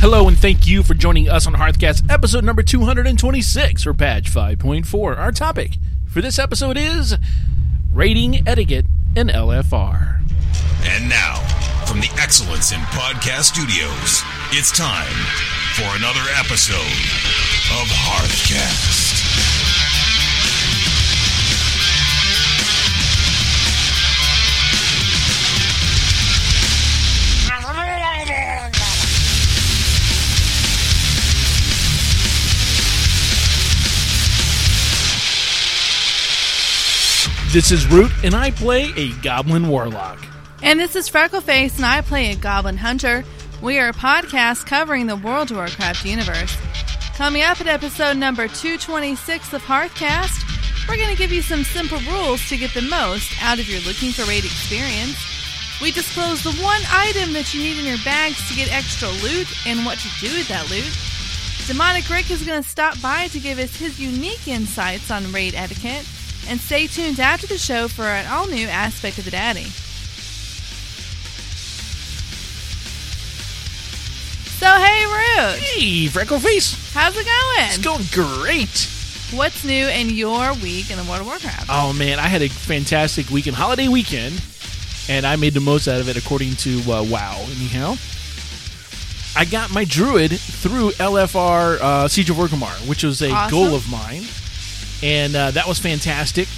Hello, and thank you for joining us on Hearthcast episode number 226 for patch 5.4. Our topic for this episode is rating etiquette in LFR. And now, from the Excellence in Podcast Studios, it's time for another episode of Hearthcast. This is Root, and I play a Goblin Warlock. And this is Freckleface, and I play a Goblin Hunter. We are a podcast covering the World of Warcraft universe. Coming up at episode number 226 of Hearthcast, we're going to give you some simple rules to get the most out of your looking for raid experience. We disclose the one item that you need in your bags to get extra loot and what to do with that loot. Demonic Rick is going to stop by to give us his unique insights on raid etiquette. And stay tuned after the show for an all new aspect of the daddy. So, hey, Root, Hey, Freckleface! how's it going? It's going? going great! What's new in your week in the World of Warcraft? Oh man, I had a fantastic weekend, holiday weekend, and I made the most out of it according to uh, WoW. Anyhow, I got my druid through LFR uh, Siege of Orgrimmar, which was a Awesome. goal of mine, and uh, that was fantastic.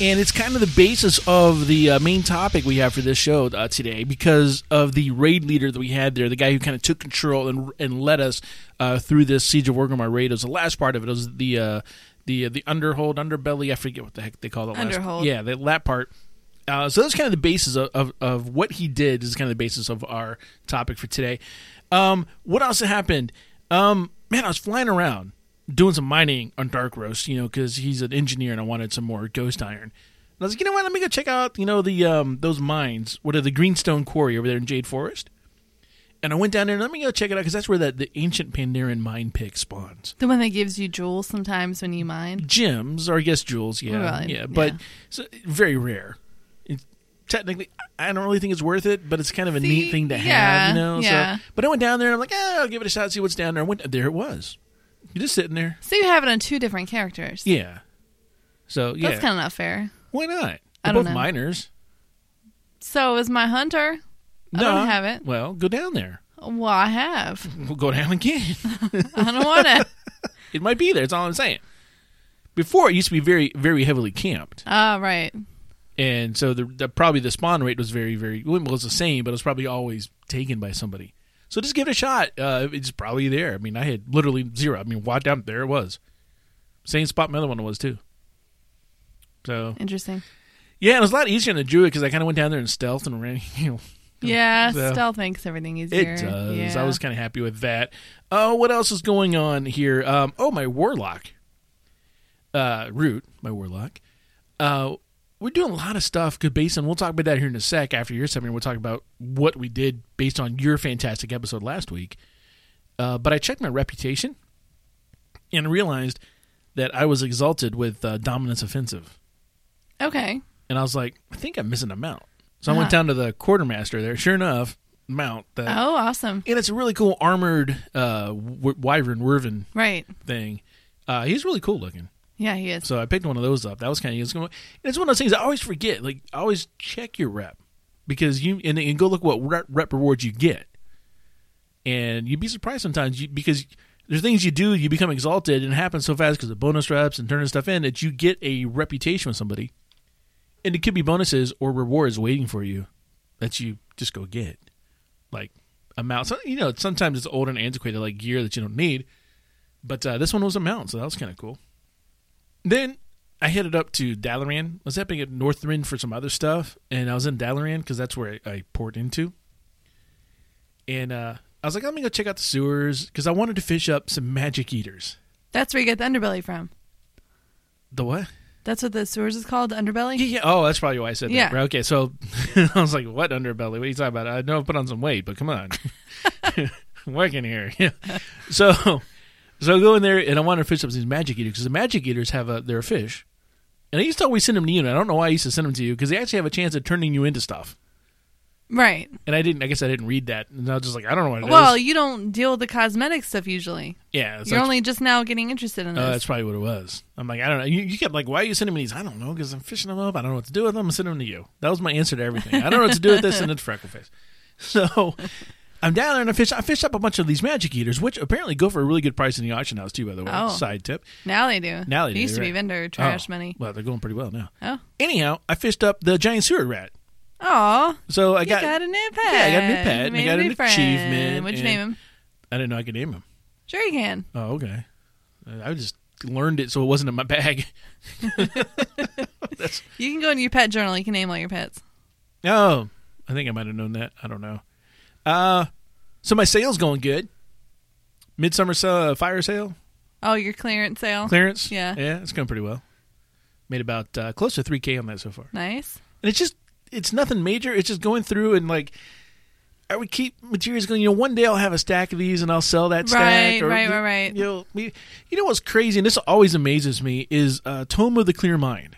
And it's kind of the basis of the uh, main topic we have for this show uh, today because of the raid leader that we had there, the guy who kind of took control and and led us uh, through this Siege of Orgrimmar raid. It was the last part of it. It was the uh, the the underhold, underbelly. I forget what the heck they call it. last- Underhold. Yeah, the, that part. Uh, so that's kind of the basis of, of, of what he did is kind of the basis of our topic for today. Um, what else happened? Um, man, I was flying around doing some mining on Dark Roast, you know, because he's an engineer and I wanted some more ghost iron. And I was like, you know what? Let me go check out, you know, the um, those mines. What are the Greenstone Quarry over there in Jade Forest? And I went down there and let me go check it out because that's where that the ancient Pandaren mine pick spawns. The one that gives you jewels sometimes when you mine. Gems, or I guess jewels, yeah, Right, yeah, but yeah. So, very rare. It's, technically, I don't really think it's worth it, but it's kind of a See, neat thing to have, you know. yeah. So, but I went down there and I'm like, ah, I'll give it a shot, see what's down there. I went there, it was. You're just sitting there, So you have it on two different characters. yeah. So yeah, That's kind of not fair. why not? They're I don't both know. miners. So is my hunter? I no, don't have it. Well, go down there. Well, I have. We'll go down again. I don't want to. it might be there. That's all I'm saying. Before it used to be very, very heavily camped. Ah, right. and so the, the probably the spawn rate was very very well it was the same but it was probably always taken by somebody so just give it a shot. Uh, it's probably there. I mean i had literally zero. I mean walked down there it was. Same spot my other one was too. So Interesting. yeah it was a lot easier than the druid because i kind of went down there in stealth and ran you know. Yeah, So- stealth makes everything easier. it does Yeah. i was kind of happy with that. Oh what else is going on here? Um, oh my warlock uh, root my warlock. Uh, we're doing a lot of stuff good based on we'll talk about that here in a sec after your seminar we'll talk about what we did based on your fantastic episode last week uh, but i checked my reputation and realized that i was exalted with uh, dominance offensive Okay. and i was like i think i'm missing a mount so i went Uh-huh. down to the quartermaster there sure enough mount that Oh, awesome. and it's a really cool armored uh, w- wyvern werven Right. thing. Uh, he's really cool looking. Yeah, he is. So I picked one of those up. That was kind of. It's one of those things I always forget. Like I always check your rep because you and, and go look what rep, rep rewards you get, and you'd be surprised sometimes you, because there's things you do you become exalted and it happens so fast because of bonus reps and turning stuff in that you get a reputation with somebody, and it could be bonuses or rewards waiting for you that you just go get, like amount. So, you know, sometimes it's old and antiquated like gear that you don't need. But uh, this one was a mount, so that was kind of cool. Then I headed up to Dalaran. I was up at Northrend for some other stuff, and I was in Dalaran because that's where I, I poured into. And uh, I was like, let me go check out the sewers because I wanted to fish up some magic eaters. That's where you get the underbelly from. The what? That's what the sewers is called, the underbelly. Yeah, yeah. Oh, that's probably why I said that. Yeah. Right, Okay, so I was like, what underbelly? What are you talking about? I know I've put on some weight, but come on. Working here. Yeah. So, so I go in there and I want to fish up these magic eaters because the magic eaters have a, they're a fish. And I used to always send them to you, and I don't know why I used to send them to you because they actually have a chance of turning you into stuff. Right. And I didn't. I guess I didn't read that, and I was just like, I don't know what it is. Well, you don't deal with the cosmetic stuff usually. yeah, it's You're like- only just now getting interested in Uh, that's probably what it was. I'm like, I don't know. You, you kept like, why are you sending me these? I don't know, because I'm fishing them up. I don't know what to do with them. I'm sending them to you. That was my answer to everything. I don't know what to do with this, and it's Freckleface. So I'm down there and I fish. I fished up a bunch of these magic eaters, which apparently go for a really good price in the auction house too. By the way, Oh. side tip. now they do. Now they do, used to be vendor trash Oh, money. Well, they're going pretty well now. Oh. Anyhow, I fished up the giant sewer rat. Aw. So I You got, got, a new pet. Yeah, I got a new pet, and I got an friend. achievement, What'd you name him? I didn't know I could name him. Sure you can. Oh, okay. I just learned it, so it wasn't in my bag. You can go into your pet journal. You can name all your pets. Oh, I think I might have known that. I don't know. Uh, so my sale's going good. Midsummer sale, fire sale Oh, your clearance sale. clearance. Yeah. yeah, it's going pretty well. Made about uh, close to three k on that so far, Nice. and it's just it's nothing major. It's just going through and like I would keep materials going. You know, one day I'll have a stack of these and I'll sell that stack. Right, or, right, right, right. You know, you know what's crazy, and this always amazes me is uh, Tome of the Clear Mind,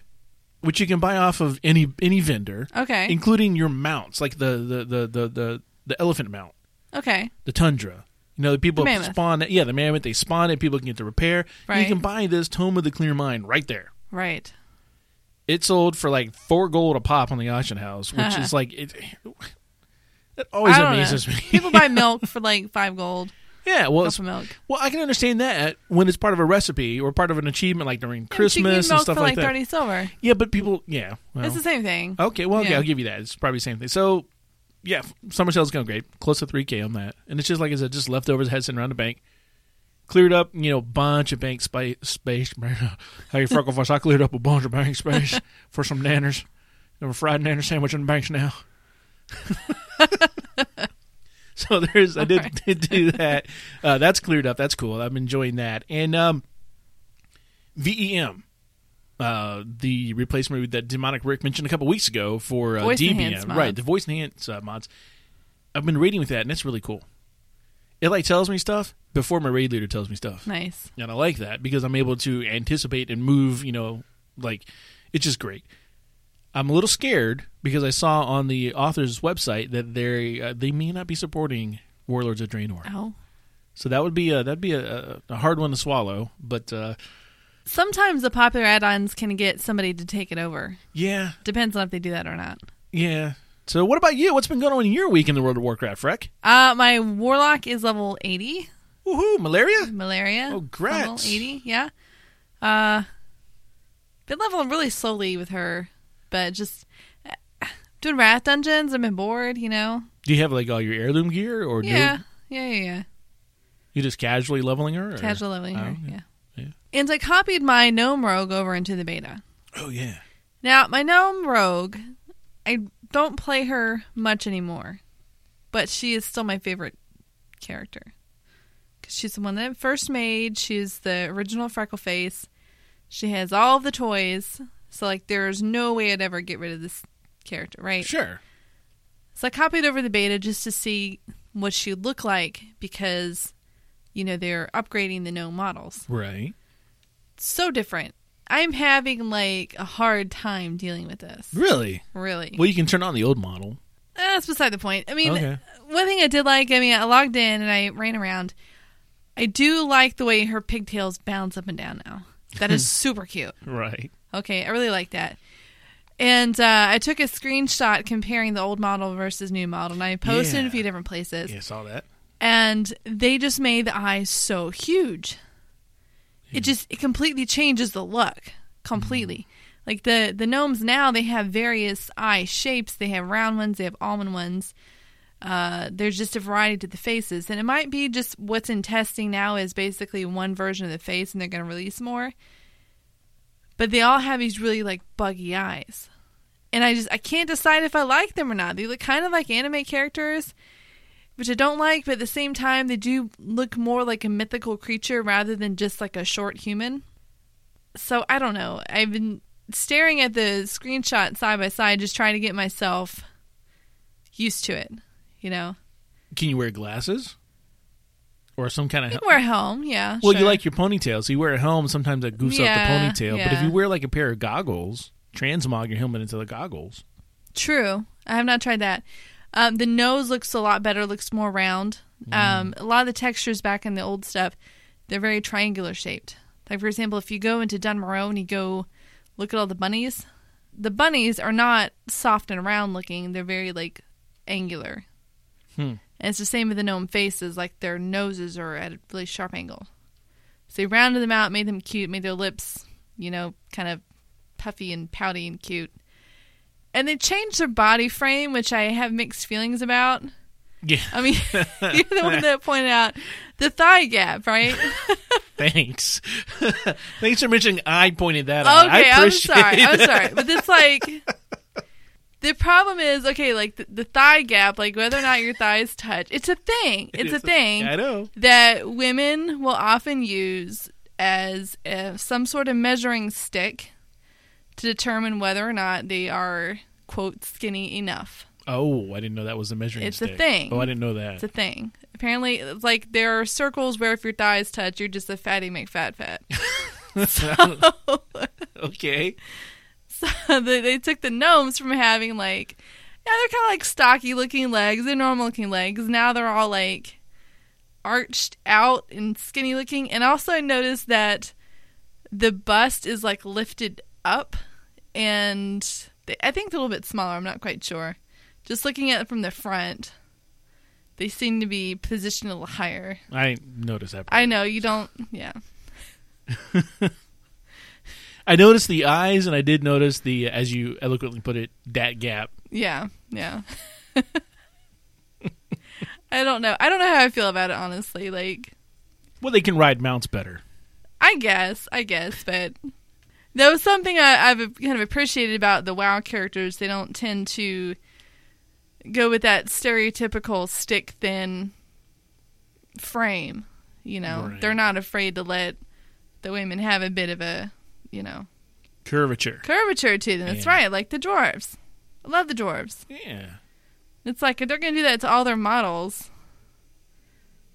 which you can buy off of any any vendor, Okay. including your mounts, like the the the the the, the elephant mount, okay. the tundra. You know, the people The spawn. Yeah, the mammoth. They spawn it. People can get to repair. Right. You can buy this Tome of the Clear Mind right there. Right. It sold for like four gold a pop on the auction house, which is like it. That always amazes know. me. People buy milk for like five gold. yeah, well, it's, milk. well, I can understand that when it's part of a recipe or part of an achievement, like during Yeah, Christmas and stuff for like, like that. thirty silver. Yeah, but people, yeah, well, it's the same thing. okay, well, okay, Yeah. I'll give you that. It's probably the same thing. So, yeah, summer sale's going great, close to three k on that, and it's just like I said, just leftovers had sitting around the bank. Cleared up, you know, bunch of bank space. space how you freckle fuss? I cleared up a bunch of bank space for some nanners. Have a fried nanner sandwich in the banks now. so there's, I did, Alright. did do that. Uh, that's cleared up. That's cool. I'm enjoying that. And um, VEM, uh, the replacement that Demonic Rick mentioned a couple weeks ago for uh, Voice mods. right? The voice enhanced uh, mods. I've been reading with that, and it's really cool. It like tells me stuff before my raid leader tells me stuff, Nice. and I like that because I'm able to anticipate and move. You know, like it's just great. I'm a little scared because I saw on the author's website that they uh, they may not be supporting Warlords of Draenor. Oh. So that would be a, that'd be a, a hard one to swallow. But uh, Sometimes the popular add-ons can get somebody to take it over. yeah, Depends on if they do that or not. yeah. So what about you? What's been going on in your week in the World of Warcraft, Freck? Uh, my warlock is level eighty. Woohoo! Malaria. Malaria. Oh, grats. Level eighty. Yeah. Uh, been leveling really slowly with her, but just uh, doing wrath dungeons. I've been bored. You know. Do you have like all your heirloom gear, or Yeah. Yeah. Yeah. Yeah. you just casually leveling her? Or? Casual leveling her. Oh, yeah. yeah. And I copied my gnome rogue over into the beta. Oh yeah. Now, my gnome rogue, I don't play her much anymore, but she is still my favorite character. Because she's the one that I first made. She's the original freckle face. She has all the toys. So, like, there's no way I'd ever get rid of this character, right? Sure. So, I copied over the beta just to see what she'd look like because, you know, they're upgrading the gnome models. Right. So different. I'm having, like, a hard time dealing with this. Really? Really. Well, you can turn on the old model. That's beside the point. I mean, Okay. one thing I did like, I mean, I logged in and I ran around. I do like the way her pigtails bounce up and down now. That is super cute. Right. Okay, I really like that. And uh, I took a screenshot comparing the old model versus new model, and I posted in a few different places. Yeah, saw that. And they just made the eyes so huge. It just it completely changes the look completely. Like the the gnomes now, they have various eye shapes. They have round ones. They have almond ones. Uh, there's just a variety to the faces, and it might be just what's in testing now is basically one version of the face, and they're going to release more. But they all have these really like buggy eyes, and I just I can't decide if I like them or not. They look kind of like anime characters, which I don't like, but at the same time, they do look more like a mythical creature rather than just like a short human. So I don't know. I've been staring at the screenshot side by side, just trying to get myself used to it. You know, Can you wear glasses? Or some kind of you wear a helm, yeah. Well, sure. you like your ponytail, so you wear a helm. Sometimes that goofs Yeah, up the ponytail. But if you wear like a pair of goggles, transmog your helmet into the goggles. True. I have not tried that. Um, the nose looks a lot better, looks more round. Mm. Um, a lot of the textures back in the old stuff, they're very triangular shaped. Like for example, if you go into Dun Morogh and you go look at all the bunnies, the bunnies are not soft and round looking. They're very like angular. Hmm. And it's the same with the gnome faces, like their noses are at a really sharp angle. So they rounded them out, made them cute, made their lips, you know, kind of puffy and pouty and cute. And they changed their body frame, which I have mixed feelings about. Yeah. I mean, you're the one that pointed out the thigh gap, right? Thanks. Thanks for mentioning I pointed that out. I Okay, I'm sorry. I'm sorry. But it's like the problem is okay, like the, the thigh gap, like whether or not your thighs touch, it's a thing. It's a thing I know. that women will often use as uh some sort of measuring stick to determine whether or not they are quote skinny enough. Oh, I didn't know that was a measuring It's a thing. Oh, I didn't know that. It's a thing. Apparently, like there are circles where if your thighs touch, you're just a fatty McFat fat. Fat. Okay. So they, they took the gnomes from having like, yeah, they're kind of like stocky looking legs, they're normal looking legs. Now they're all like arched out and skinny looking. And also, I noticed that the bust is like lifted up, and they, I think a little bit smaller. I'm not quite sure. Just looking at it from the front, they seem to be positioned a little higher. I didn't notice that. I know you don't. Yeah, I noticed the eyes, and I did notice the, as you eloquently put it, that gap. yeah, yeah. I don't know. I don't know how I feel about it honestly. Like, Well, they can ride mounts better. I guess, I guess, but that was something I, I've kind of appreciated about the WoW characters. They don't tend to go with that stereotypical stick thin frame. You know, Right. they're not afraid to let the women have a bit of a, you know, Curvature. curvature to them. That's Yeah. right, like the dwarves. I love the dwarves. Yeah. It's like if they're going to do that to all their models,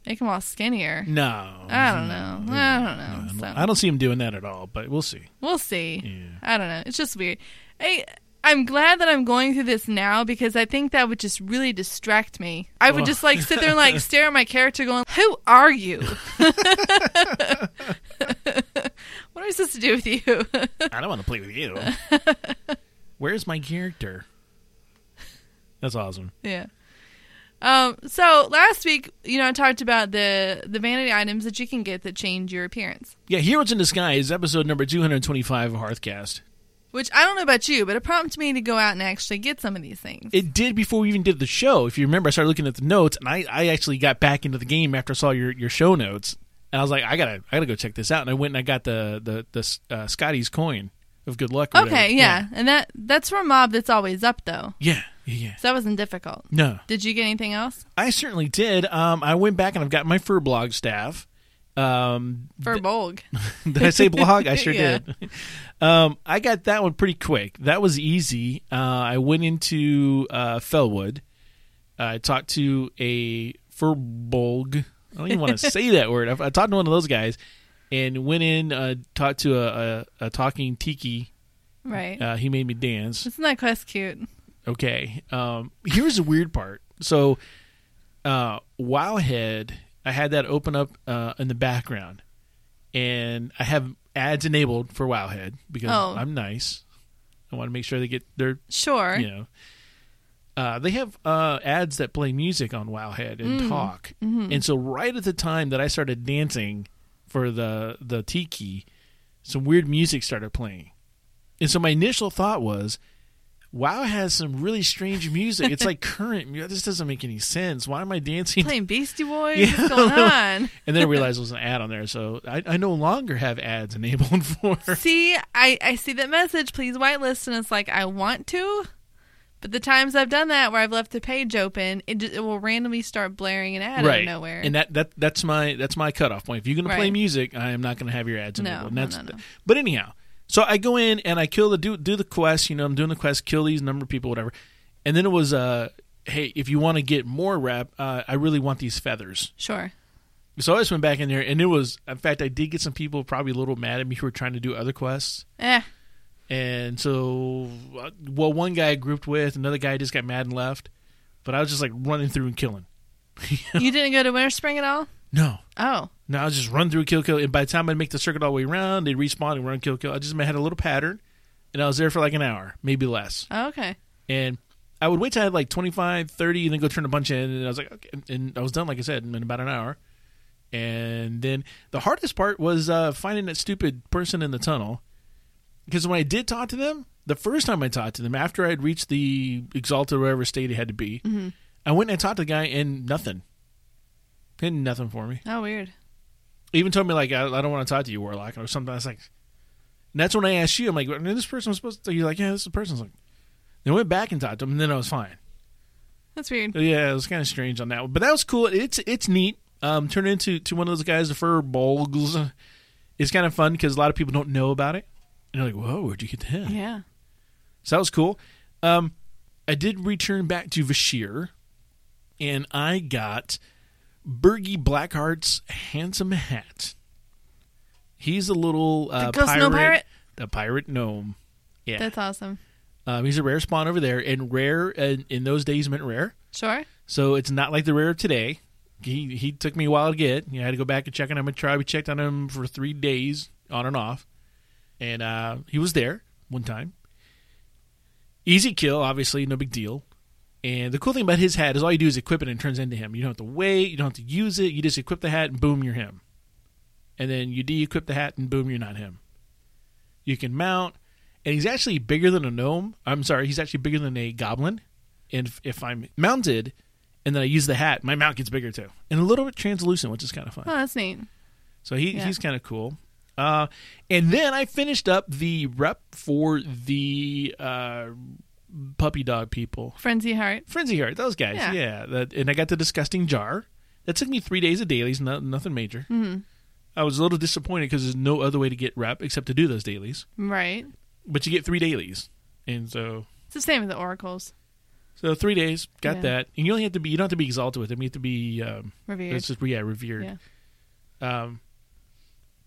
make him all skinnier. No. I don't know. No, I don't no, know. no. So. I don't see him doing that at all, but we'll see. We'll see. Yeah. I don't know. It's just weird. Hey, I'm glad that I'm going through this now because I think that would just really distract me. I would Oh. just like sit there and like stare at my character going, Who are you? what am I supposed to do with you? I don't want to play with you. Where's my character? That's awesome. yeah. Um, so last week, you know, I talked about the the vanity items that you can get that change your appearance. Yeah, Heroes in Disguise, is episode number 225 of Hearthcast. Which I don't know about you, but it prompted me to go out and actually get some of these things. It did before we even did the show. If you remember, I started looking at the notes, and I, I actually got back into the game after I saw your, your show notes, and I was like, I gotta I gotta go check this out. And I went and I got the the the uh, Scotty's coin of good luck. okay, yeah. And that that's for a mob that's always up though. yeah, yeah, yeah. So that wasn't difficult. No, Did you get anything else? I certainly did. Um, I went back and I've got my fur blog staff. Um, Furbolg. did I say blog? I sure Yeah. did. Um, I got that one pretty quick. That was easy. Uh, I went into uh, Felwood. I talked to a fur furbolg. I don't even want to say that word. I, I talked to one of those guys and went in, uh, talked to a, a, a talking tiki. Right. Uh, he made me dance. Isn't that quest cute? Okay. Um, here's the weird part. So, uh, Wowhead, I had that open up uh, in the background, and I have ads enabled for Wowhead because Oh. I'm nice. I want to make sure they get their, Sure. you know. Uh, they have uh, ads that play music on Wowhead and talk, and so right at the time that I started dancing for the the tiki, some weird music started playing, and so my initial thought was, WoW has some really strange music. It's like current. This doesn't make any sense. Why am I dancing? Playing Beastie Boys? Yeah. What's going on? And then I realized there was an ad on there, so I, I no longer have ads enabled for. see, I, I see that message. Please whitelist. And it's like, I want to. But the times I've done that where I've left the page open, it, just, it will randomly start blaring an ad out right of nowhere. and that, that that's my that's my cutoff point if you're going to play music i am not going to have your ads No, enabled no, no, no. but anyhow so i go in and i kill the do, do the quest you know i'm doing the quest kill these number of people whatever and then it was uh hey if you want to get more rep uh, i really want these feathers sure. so i just went back in there and it was in fact i did get some people probably a little mad at me who were trying to do other quests Eh. And so uh, well one guy I grouped with another guy just got mad and left but I was just like running through and killing. you didn't go to Winterspring at all? No, Oh, no, I was just run through, kill, kill. And by the time I'd make the circuit all the way around, they'd respawn and run, kill, kill. I just had a little pattern, and I was there for like an hour, maybe less. oh okay. And I would wait till I had like 25, 30, and then go turn a bunch in. And I was like, okay. And I was done, like I said, in about an hour. And then the hardest part was uh, finding that stupid person in the tunnel. Because when I did talk to them, the first time I talked to them, after I had reached the exalted whatever state it had to be, I went and I talked to the guy, and nothing. He had nothing for me. Oh, weird. He even told me like, I, I don't want to talk to you, Warlock, or something. I was like, and that's when I asked you. I'm like, this person was supposed to. You're like, yeah, this is the person. I was like, then I went back and talked to him, and then I was fine. That's weird. Yeah, it was kind of strange on that one, but that was cool. It's it's neat. Um, turn into to one of those guys, the fur bulgs. It's kind of fun because a lot of people don't know about it. And they're like, "Whoa, where'd you get that?" Yeah. So that was cool. Um, I did return back to Vashj'ir, and I got Burgy Blackheart's handsome hat. He's a little uh, The gnome pirate? the pirate gnome. Yeah, That's awesome. um, he's a rare spawn over there, and rare in, in those days meant rare. Sure. So it's not like the rare of today. He he took me a while to get. You know, I had to go back and check on him and try. We checked on him for three days, on and off, and uh, he was there one time. Easy kill, obviously, no big deal. And the cool thing about his hat is all you do is equip it and it turns into him. You don't have to wait. You don't have to use it. You just equip the hat and boom, you're him. And then you de-equip the hat and boom, you're not him. You can mount, and he's actually bigger than a gnome. I'm sorry, he's actually bigger than a goblin. And if, if I'm mounted, and then I use the hat, my mount gets bigger too, and a little bit translucent, which is kind of fun. Oh, that's neat. So he Yeah. he's kind of cool. Uh, and then I finished up the rep for the uh, puppy dog people, Frenzyheart. Frenzy Heart, those guys. Yeah. Yeah, that, and I got the disgusting jar. That took me three days of dailies, no, nothing major. hmm I was a little disappointed because there's no other way to get rep except to do those dailies. Right. But you get three dailies, and so It's the same with the oracles. so three days got Yeah. that. And you only have to be you don't have to be exalted with them. You have to be um, Revered. it's just yeah revered. Yeah. um,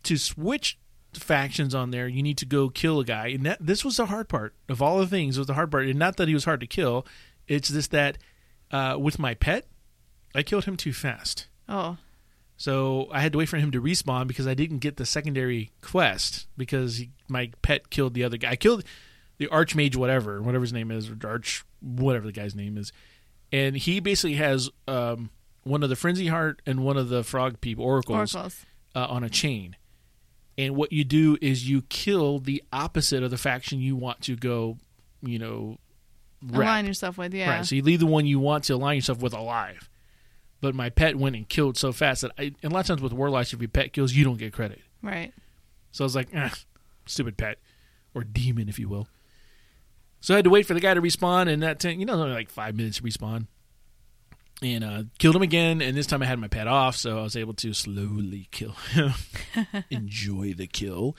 to switch factions on there, you need to go kill a guy, and that this was the hard part of all the things. Was the hard part, and not that he was hard to kill. It's just that uh, with my pet, I killed him too fast, Oh. so I had to wait for him to respawn because I didn't get the secondary quest because he, my pet killed the other guy. I killed the archmage, whatever, whatever his name is, or arch, whatever the guy's name is, and he basically has um, one of the frenzyheart and one of the frog people oracles Oracles. uh, on a chain. And what you do is you kill the opposite of the faction you want to go, you know, rep. Align yourself with, yeah. Right. So you leave the one you want to align yourself with alive. But my pet went and killed so fast that I, and a lot of times with warlocks, if your pet kills, you don't get credit. Right. So I was like, ah, stupid pet, or demon, if you will. So I had to wait for the guy to respawn, and that ten, you know, only like five minutes to respawn, and uh, killed him again. And this time I had my pet off, so I was able to slowly kill him, enjoy the kill,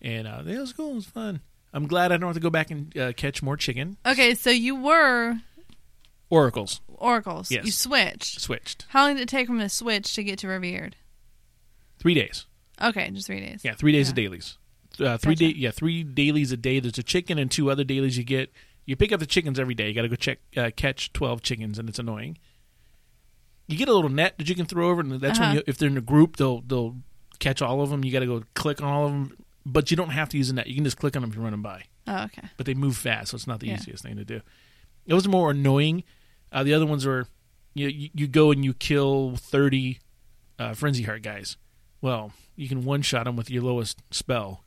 and uh, it was cool. It was fun. I'm glad I don't have to go back and uh, catch more chicken Okay, so you were oracles. oracles. Yes. You switched. Switched How long did it take from the switch to get to revered? three days. Okay, just three days. Yeah, three days Yeah. of dailies. Uh, three Gotcha. day, yeah, three dailies a day. There's a chicken and two other dailies you get. You pick up the chickens every day. You got to go check uh, catch twelve chickens, and it's annoying. You get a little net that you can throw over, and that's Uh-huh. when you, if they're in a group, they'll they'll catch all of them. You got to go click on all of them, but you don't have to use a net. You can just click on them if you're running by. Oh, okay. But they move fast, so it's not the Yeah. easiest thing to do. It was more annoying. Uh, the other ones were, you, you you go and you kill thirty uh, frenzyheart guys. Well, you can one shot them with your lowest spell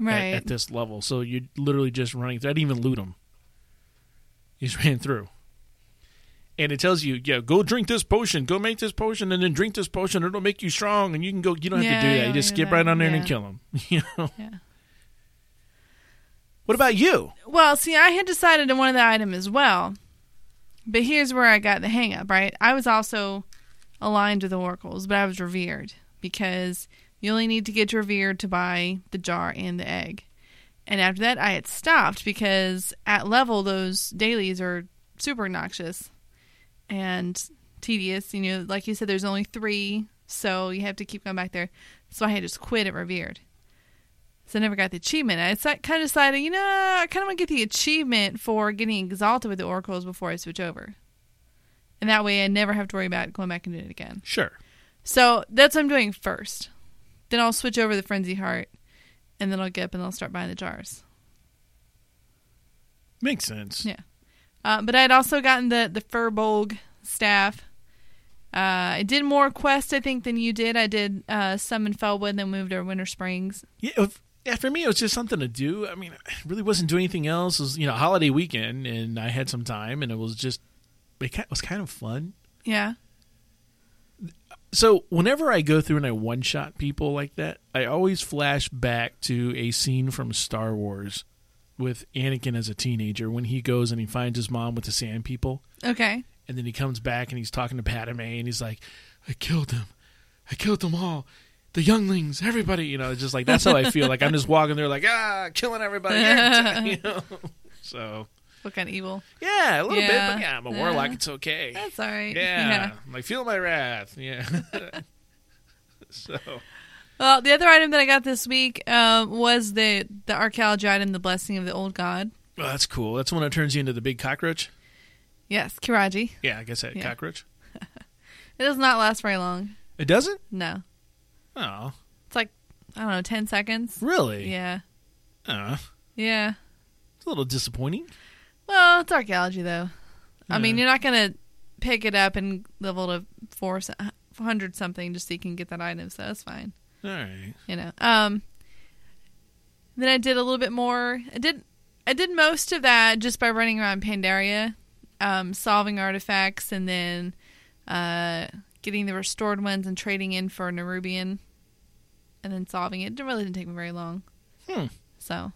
at- Right. at, this level. So you're literally just running through. I didn't even loot them. You just ran through. And it tells you, yeah, go drink this potion, go make this potion, and then drink this potion. It'll make you strong, and you can go. You don't have Yeah, to do that. You just skip that. right on there and Yeah. then kill them. You know. yeah. What about you? Well, see, I had decided on one of the item as well, but here's where I got the hang up. Right, I was also aligned with the oracles, but I was revered because you only need to get revered to buy the jar and the egg. And after that, I had stopped because at level those dailies are super obnoxious and tedious. You know, like you said, there's only three, so you have to keep going back there. So I had just quit at revered. So I never got the achievement. I kind of decided, you know, I kind of want to get the achievement for getting exalted with the oracles before I switch over. and that way I never have to worry about going back and doing it again. Sure. So that's what I'm doing first. Then I'll switch over the Frenzyheart, and then I'll get up and I'll start buying the jars. Makes sense. Yeah. Uh, but I had also gotten the the Furbolg staff. Uh, I did more quests, I think, than you did. I did uh, some in Felwood, then moved to Winter Springs. Yeah, if- yeah, for me, it was just something to do. I mean, I really wasn't doing anything else. It was, you know, holiday weekend, and I had some time, and it was just, it was kind of fun. Yeah. So, whenever I go through and I one shot people like that, I always flash back to a scene from Star Wars with Anakin as a teenager when he goes and he finds his mom with the sand people. Okay. And then he comes back and he's talking to Padme, and he's like, I killed them. I killed them all. The younglings, everybody, you know, just like that's how I feel. Like I'm just walking there, like ah, killing everybody. you know? So What kind of evil? yeah, a little bit, Yeah. but yeah, I'm a warlock. Uh, It's okay. That's all right. Yeah, I'm like feel my wrath. Yeah. so Well, the other item that I got this week uh, was the the archaeology item, the blessing of the old god. well, that's cool. That's when it turns you into the big cockroach. Yes, Qiraji. Yeah, I guess that Yeah. cockroach. It does not last very long. It doesn't. No, Oh, it's like I don't know, ten seconds. really? Yeah, Uh, yeah. it's a little disappointing. Well, it's archaeology though. I mean, you're not gonna pick it up and level to four hundred something just so you can get that item. So that's fine. All right. you know. Um, then I did a little bit more. I did I did most of that just by running around Pandaria, um, solving artifacts, and then uh, getting the restored ones and trading in for Nerubian, and then solving it. It really didn't take me very long. Hmm. So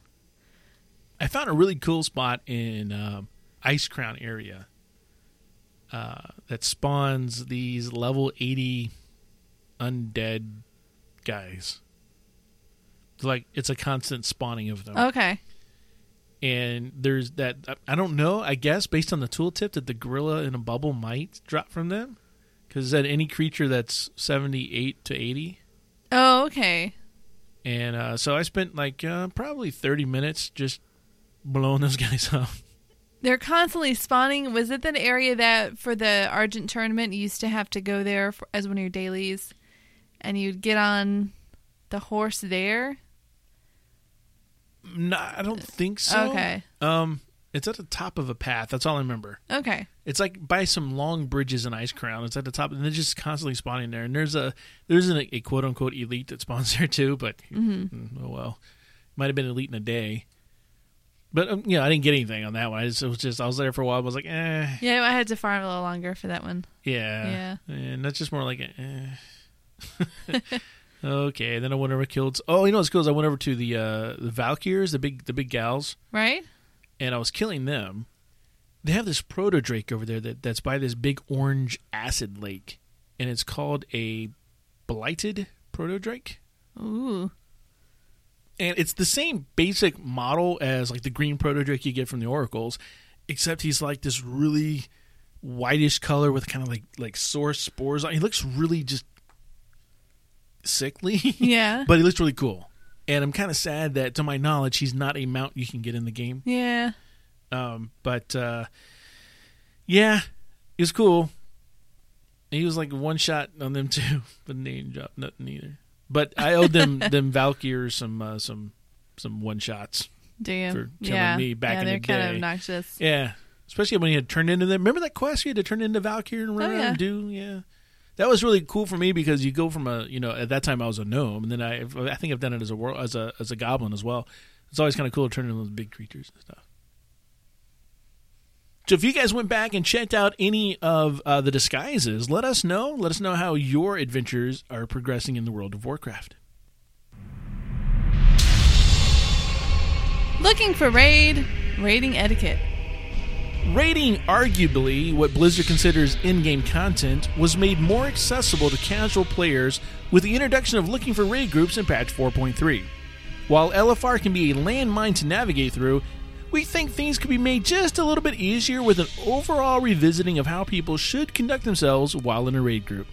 I found a really cool spot in um, Icecrown area uh, that spawns these level 80 undead guys. Like it's a constant spawning of them. okay, And there's that I don't know, I guess based on the tooltip that the gorilla in a bubble might drop from them cuz that any creature that's 78 to 80 oh okay, and uh, so I spent like uh, probably 30 minutes just blowing those guys up. they're constantly spawning. Was it that area that for the Argent tournament you used to have to go there for, as one of your dailies, and you'd get on the horse there? No, I don't think so. Okay. Um, it's at the top of a path. That's all I remember. Okay. It's like by some long bridges in Icecrown. It's at the top, and they're just constantly spawning there. And there's a there's an, a quote unquote elite that spawns there too. But mm, oh well, might have been elite in a day. But um, yeah, I didn't get anything on that one. I just, it was just I was there for a while. I was like, eh, Yeah, I had to farm a little longer for that one. yeah, And that's just more like, eh. okay. Then I went over killed. Oh, you know what's cool is I went over to the uh the Valkyrs, the big the big gals. Right? and I was killing them. They have this proto drake over there that, that's by this big orange acid lake, and it's called a blighted proto drake. Ooh. And it's the same basic model as like the green proto drake you get from the oracles, except he's like this really whitish color with kind of like like sore spores on. He looks really just sickly. Yeah. but he looks really cool. And I'm kind of sad that, to my knowledge, he's not a mount you can get in the game. yeah. Um, but uh, yeah, it was cool. He was like one shot on them too, but they didn't drop nothing either. But I owed them them Valkyrs some uh, some some one shots. Damn. For killing yeah. me back yeah, in they're the kind day. of obnoxious. Yeah, especially when you had turned into them. Remember that quest you had to turn into Valkyr and run Oh, around yeah. and do? Yeah, that was really cool for me because you go from a you know at that time I was a gnome and then I I think I've done it as a world as a as a goblin as well. It's always kind of cool to turn into those big creatures and stuff. So if you guys went back and checked out any of uh, the disguises, let us know. Let us know how your adventures are progressing in the world of Warcraft. Looking for raid, raiding etiquette. Raiding, arguably what Blizzard considers in game content, was made more accessible to casual players with the introduction of looking for raid groups in patch 4.3. While LFR can be a landmine to navigate through, we think things could be made just a little bit easier with an overall revisiting of how people should conduct themselves while in a raid group.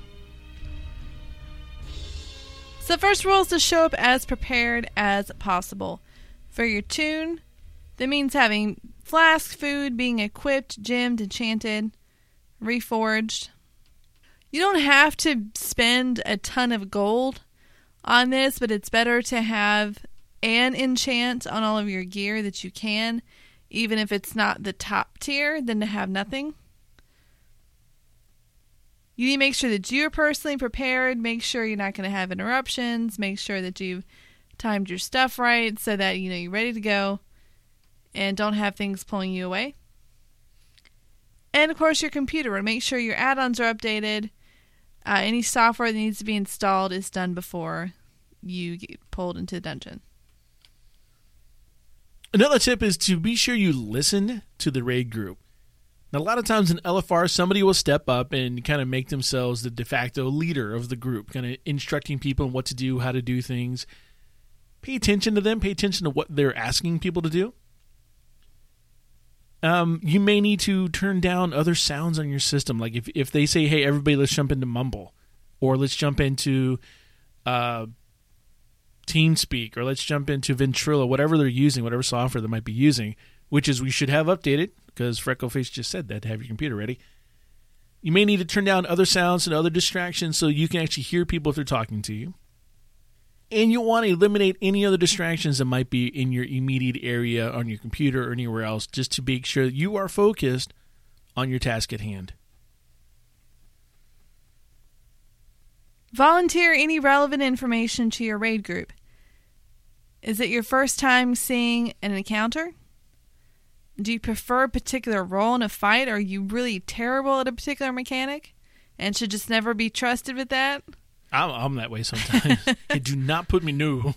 So the first rule is to show up as prepared as possible. For your toon, that means having flask food, being equipped, gemmed, enchanted. reforged. You don't have to spend a ton of gold on this, but it's better to have an enchant on all of your gear that you can, even if it's not the top tier, than to have nothing. You need to make sure that you're personally prepared, make sure you're not going to have interruptions, make sure that you've timed your stuff right so that you know you're ready to go and don't have things pulling you away. And of course, your computer. Make sure your add ons are updated. Uh, any software that needs to be installed is done before you get pulled into the dungeon. Another tip is to be sure you listen to the raid group. Now, a lot of times in LFR, somebody will step up and kind of make themselves the de facto leader of the group, kind of instructing people on what to do, how to do things. Pay attention to them, pay attention to what they're asking people to do. Um, you may need to turn down other sounds on your system. Like if, if they say, hey, everybody, let's jump into Mumble, or let's jump into uh, TeamSpeak, or let's jump into Ventrilo, whatever they're using, whatever software they might be using, which is we should have updated because Freckleface just said that to have your computer ready. You may need to turn down other sounds and other distractions so you can actually hear people if they're talking to you. And you want to eliminate any other distractions that might be in your immediate area on your computer or anywhere else just to make sure you are focused on your task at hand. Volunteer any relevant information to your raid group. Is it your first time seeing an encounter? Do you prefer a particular role in a fight? Are you really terrible at a particular mechanic and should just never be trusted with that? I'm, I'm that way sometimes. hey, do not put me new.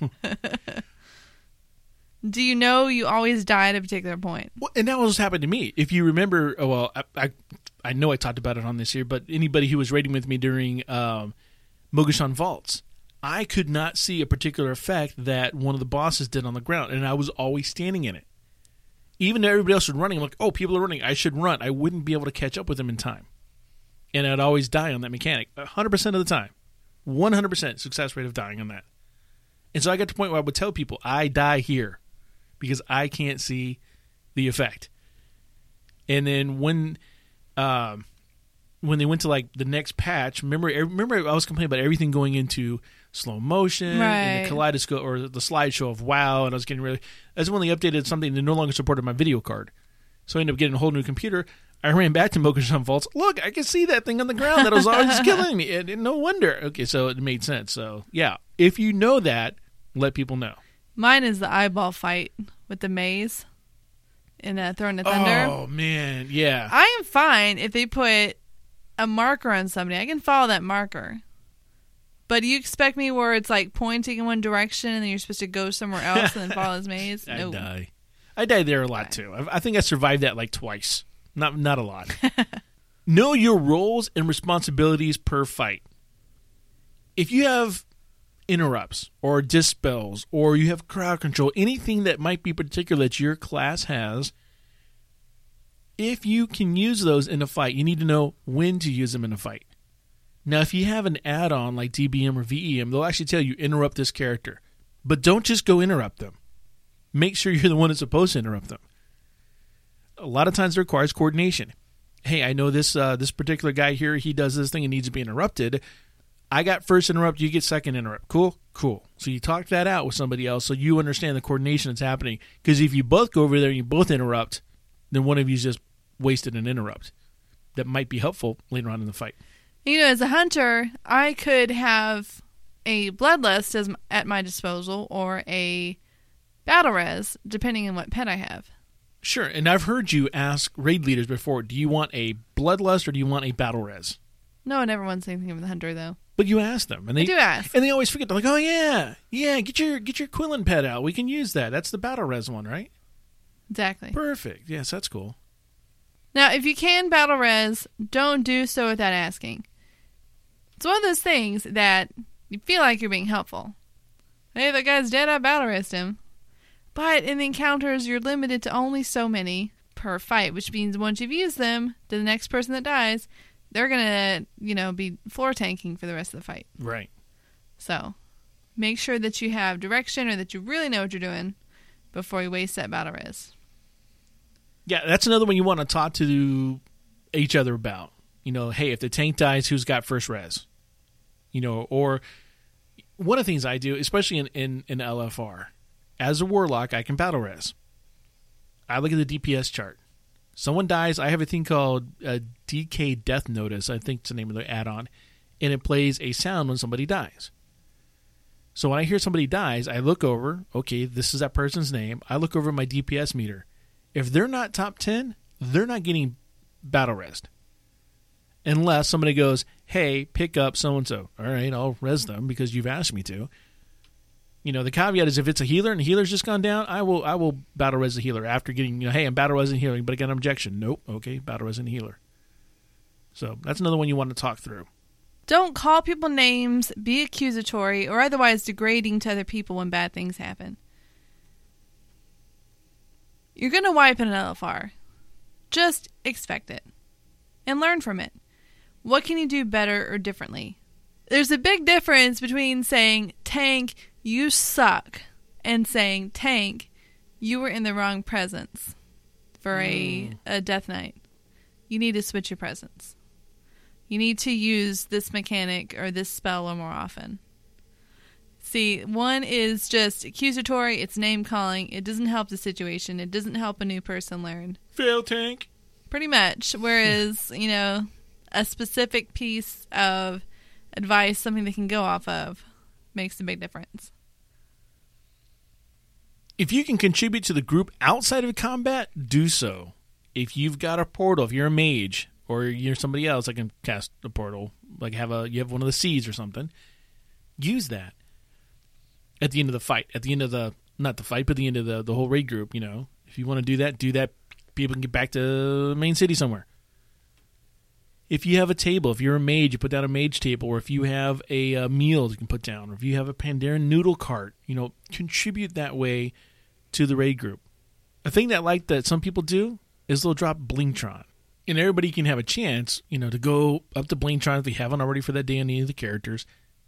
Do you know you always die at a particular point? Well, and that was happened to me. If you remember, oh, well, I, I, I know I talked about it on this here, but anybody who was raiding with me during um, Mogu'shan Vaults, I could not see a particular effect that one of the bosses did on the ground, and I was always standing in it. Even though everybody else was running, I'm like, oh, people are running. I should run. I wouldn't be able to catch up with them in time. And I'd always die on that mechanic 100% of the time. 100% success rate of dying on that. And so I got to the point where I would tell people, I die here because I can't see the effect. And then when um, when they went to like the next patch, remember remember I was complaining about everything going into slow motion and the kaleidoscope or the slideshow of WoW, and I was getting really. That's when they updated something that no longer supported my video card, so I ended up getting a whole new computer. I ran back to Mogu'shan Vaults. Look, I can see that thing on the ground that was always killing me. And, and no wonder. Okay, so it made sense. So yeah, if you know that, let people know. Mine is the eyeball fight with the maze in uh, Throne of Thunder. Oh man, yeah. I am fine if they put a marker on somebody. I can follow that marker. But you expect me where it's like pointing in one direction and then you're supposed to go somewhere else and then follow his maze? No. I die. I died there a lot too. I, I think I survived that like twice. Not not a lot. know your roles and responsibilities per fight. If you have interrupts or dispels or you have crowd control, anything that might be particular that your class has, if you can use those in a fight, you need to know when to use them in a fight. Now, if you have an add on like DBM or VEM, they'll actually tell you interrupt this character. But don't just go interrupt them. Make sure you're the one that's supposed to interrupt them. A lot of times it requires coordination. Hey, I know this uh, this particular guy here. He does this thing and needs to be interrupted. I got first interrupt. You get second interrupt. Cool, cool. So you talk that out with somebody else so you understand the coordination that's happening. Because if you both go over there and you both interrupt, then one of you's just wasted an interrupt that might be helpful later on in the fight. You know, as a hunter, I could have a bloodlust at my disposal or a battle res, depending on what pet I have. Sure, and I've heard you ask raid leaders before, do you want a bloodlust or do you want a battle res? No one ever wants anything of the hunter, though. But you ask them, and they I do ask. and they always forget. They're like, "Oh yeah, yeah, get your get your Quilen pet out. We can use that. That's the battle res one, right? Exactly. Perfect. Yes, that's cool. Now, if you can battle res, don't do so without asking. It's one of those things that you feel like you're being helpful. Hey, that guy's dead. I battle resed him. But in the encounters, you're limited to only so many per fight, which means once you've used them, to the next person that dies, they're gonna, you know, be floor tanking for the rest of the fight. Right. So, make sure that you have direction or that you really know what you're doing before you waste that battle res. Yeah, that's another one you want to talk to each other about. You know, hey, if the tank dies, who's got first res? You know, or one of the things I do, especially in, in, in LFR, as a warlock, I can battle res. I look at the DPS chart. Someone dies, I have a thing called a DK Death Notice, I think it's the name of the add on, and it plays a sound when somebody dies. So when I hear somebody dies, I look over, okay, this is that person's name. I look over my DPS meter. If they're not top 10, they're not getting battle res. Unless somebody goes, hey, pick up so and so. All right, I'll res them because you've asked me to. You know, the caveat is if it's a healer and the healer's just gone down, I will I will battle res the healer after getting, you know, hey, I'm battle res and healing, but got objection. Nope, okay, battle res and healer. So that's another one you want to talk through. Don't call people names, be accusatory, or otherwise degrading to other people when bad things happen. You're going to wipe in an LFR. Just expect it and learn from it. What can you do better or differently? There's a big difference between saying, Tank, you suck, and saying, Tank, you were in the wrong presence for a, mm. a death knight. You need to switch your presence. You need to use this mechanic or this spell more often. See, one is just accusatory, it's name calling, it doesn't help the situation, it doesn't help a new person learn. Fail tank. Pretty much. Whereas, you know, a specific piece of advice, something they can go off of, makes a big difference. If you can contribute to the group outside of combat, do so. If you've got a portal, if you're a mage, or you're somebody else that can cast a portal, like have a you have one of the seeds or something, use that at the end of the fight. At the end of the not the fight, but the end of the the whole raid group. You know, if you want to do that, do that. People can get back to main city somewhere. If you have a table, if you're a mage, you put down a mage table, or if you have a, a meal you can put down, or if you have a Pandaren noodle cart, you know, contribute that way to the raid group. A thing that like that some people do is they'll drop Blingtron and everybody can have a chance, you know, to go up to Blingtron if they haven't already for that day on any of the characters,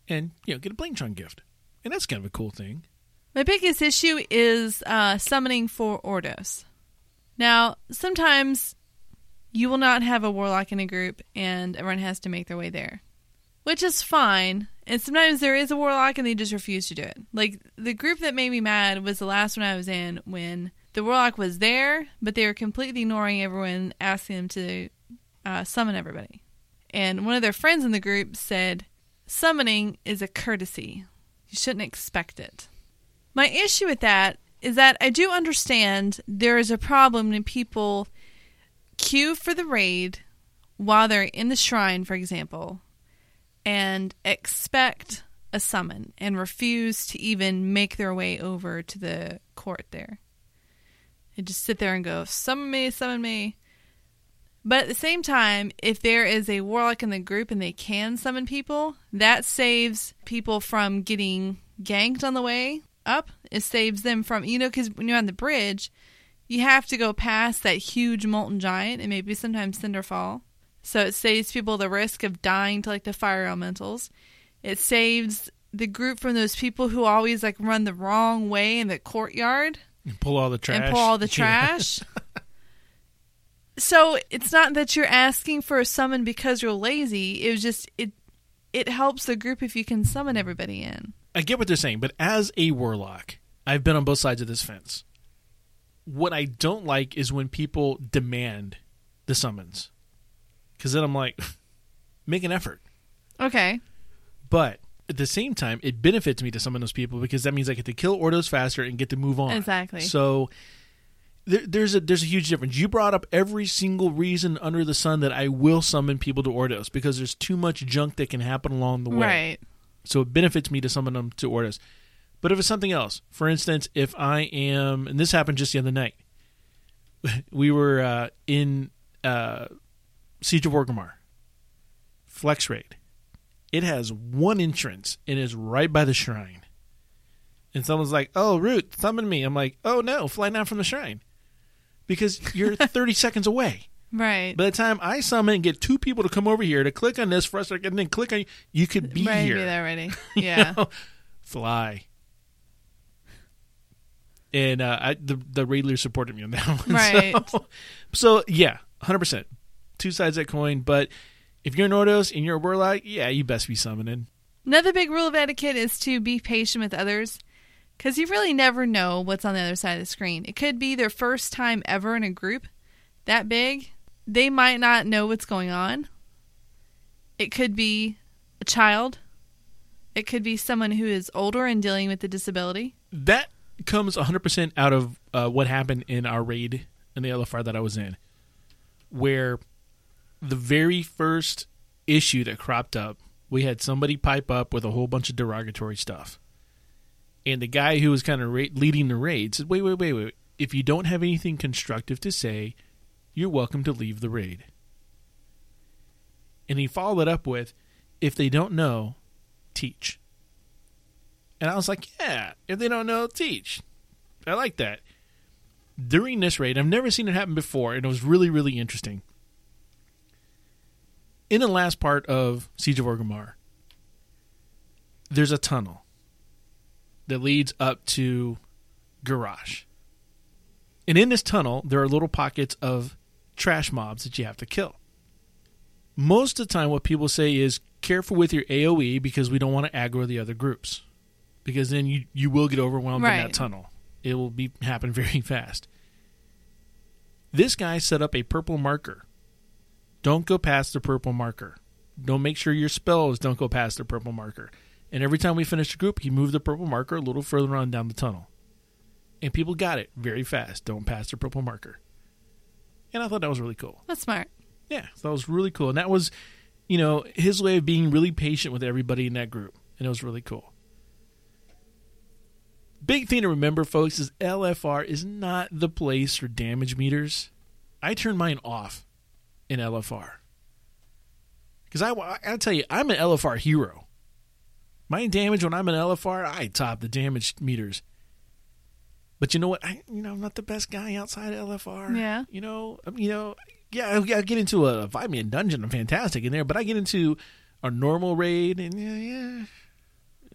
and you know, get a Blingtron gift, and that's kind of a cool thing. My biggest issue is uh, summoning for Ordos. Now, sometimes you will not have a warlock in a group, and everyone has to make their way there, which is fine. And sometimes there is a warlock, and they just refuse to do it. Like the group that made me mad was the last one I was in when the warlock was there, but they were completely ignoring everyone, asking them to uh, summon everybody. And one of their friends in the group said, Summoning is a courtesy. You shouldn't expect it. My issue with that is that I do understand there is a problem when people queue for the raid while they're in the shrine, for example, and expect a summon and refuse to even make their way over to the court there. They just sit there and go, summon me, summon me. But at the same time, if there is a warlock in the group and they can summon people, that saves people from getting ganked on the way up. It saves them from, you know, because when you're on the bridge, you have to go past that huge molten giant and maybe sometimes Cinderfall. So it saves people the risk of dying to like the fire elementals. It saves the group from those people who always like run the wrong way in the courtyard and pull all the trash. And pull all the trash. Yeah. so it's not that you're asking for a summon because you're lazy. It was just it it helps the group if you can summon everybody in. I get what they're saying, but as a warlock, I've been on both sides of this fence. What I don't like is when people demand the summons. Cuz then I'm like make an effort. Okay. But at the same time, it benefits me to summon those people because that means I get to kill Ordos faster and get to move on. Exactly. So there, there's a there's a huge difference. You brought up every single reason under the sun that I will summon people to Ordos because there's too much junk that can happen along the way. Right. So it benefits me to summon them to Ordos. But if it's something else, for instance, if I am, and this happened just the other night, we were uh, in uh, Siege of Orgrimmar, Flex Raid it has one entrance and is right by the shrine. And someone's like, "Oh, Root, summon me." I'm like, "Oh no, fly down from the shrine," because you're 30 seconds away. Right. By the time I summon and get two people to come over here to click on this for us, and then click on, you could be right, here. Be there already. Yeah. you know? Fly. And uh, I, the the raid leader supported me on that one. Right. So, so yeah, hundred percent, two sides of that coin. But If you're Nordos and you're a Warlock, yeah, you best be summoning. Another big rule of etiquette is to be patient with others because you really never know what's on the other side of the screen. It could be their first time ever in a group that big. They might not know what's going on. It could be a child. It could be someone who is older and dealing with a disability. That comes 100% out of uh, what happened in our raid in the LFR that I was in, where the very first issue that cropped up, we had somebody pipe up with a whole bunch of derogatory stuff. And the guy who was kind of ra- leading the raid said, wait, wait, wait, wait. If you don't have anything constructive to say, you're welcome to leave the raid. And he followed it up with, if they don't know, teach. And I was like, yeah, if they don't know, teach. I like that. During this raid, I've never seen it happen before, and it was really, really interesting. In the last part of Siege of Orgrimmar, there's a tunnel that leads up to Garrosh. And in this tunnel, there are little pockets of trash mobs that you have to kill. Most of the time, what people say is careful with your AoE because we don't want to aggro the other groups. Because then you, you will get overwhelmed in that tunnel. It will be happen very fast. This guy set up a purple marker. Don't go past the purple marker. Don't make sure your spells don't go past the purple marker. And every time we finished a group, he moved the purple marker a little further on down the tunnel. And people got it very fast. Don't pass the purple marker. And I thought that was really cool. That's smart. Yeah, that was really cool. And that was, you know, his way of being really patient with everybody in that group. And it was really cool. Big thing to remember, folks, is LFR is not the place for damage meters. I turn mine off in LFR. Because I, I'll tell you, I'm an LFR hero. My damage when I'm in LFR, I top the damage meters. But you know what? I, you know, I'm not the best guy outside of LFR. Yeah. You know, um, you know, yeah, I, I get into a five man dungeon. I'm fantastic in there, but I get into a normal raid, and yeah, yeah,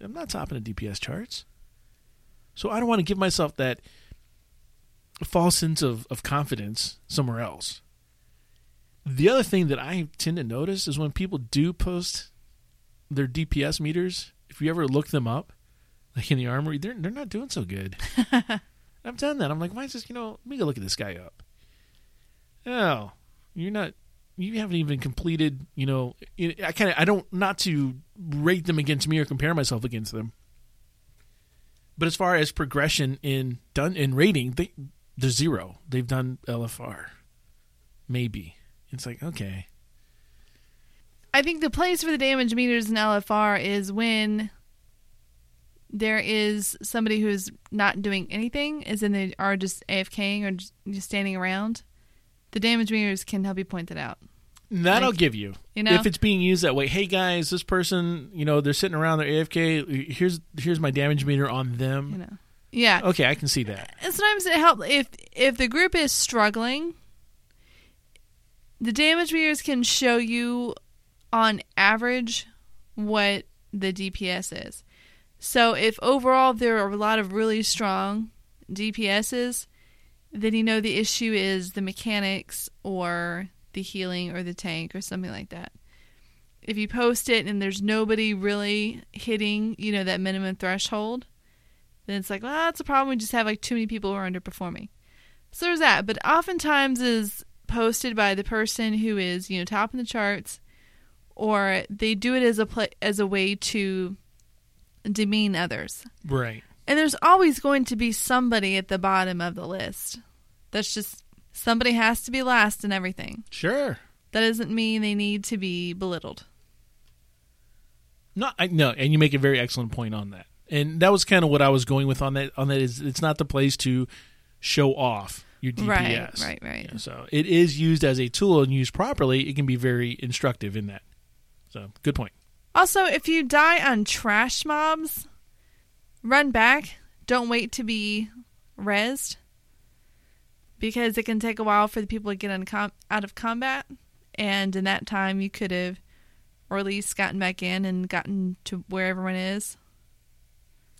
I'm not topping the DPS charts. So I don't want to give myself that false sense of, of confidence somewhere else. The other thing that I tend to notice is when people do post their DPS meters, if you ever look them up, like in the armory, they're they're not doing so good. I've done that. I'm like, why is this? You know, let me go look at this guy up. Oh, you're not. You haven't even completed. You know, I kind of. I don't not to rate them against me or compare myself against them. But as far as progression in done in rating, they they're zero. They've done LFR, maybe. It's like okay, I think the place for the damage meters in LFR is when there is somebody who's not doing anything, is in they are just AFKing or just, just standing around. The damage meters can help you point that out. That I'll Like, give you. you know? if it's being used that way, hey guys, this person, you know, they're sitting around, they're AFK. Here's here's my damage meter on them. You know, yeah. Okay, I can see that. And sometimes it helps if if the group is struggling. The damage meters can show you, on average, what the DPS is. So if overall there are a lot of really strong DPSs, then you know the issue is the mechanics or the healing or the tank or something like that. If you post it and there's nobody really hitting, you know, that minimum threshold, then it's like, well, that's a problem. We just have like too many people who are underperforming. So there's that. But oftentimes is posted by the person who is, you know, top in the charts, or they do it as a as a way to demean others. Right. And there's always going to be somebody at the bottom of the list. That's just somebody has to be last in everything. Sure. That doesn't mean they need to be belittled. No, I, no, and you make a very excellent point on that. And that was kind of what I was going with on that. On that is, it's not the place to show off your DPS. Right, right, right. Yeah, so it is used as a tool and used properly. It can be very instructive in that. So good point. Also, if you die on trash mobs, run back. Don't wait to be rezzed. Because it can take a while for the people to get out of combat. And in that time, you could have, or at least gotten back in and gotten to where everyone is.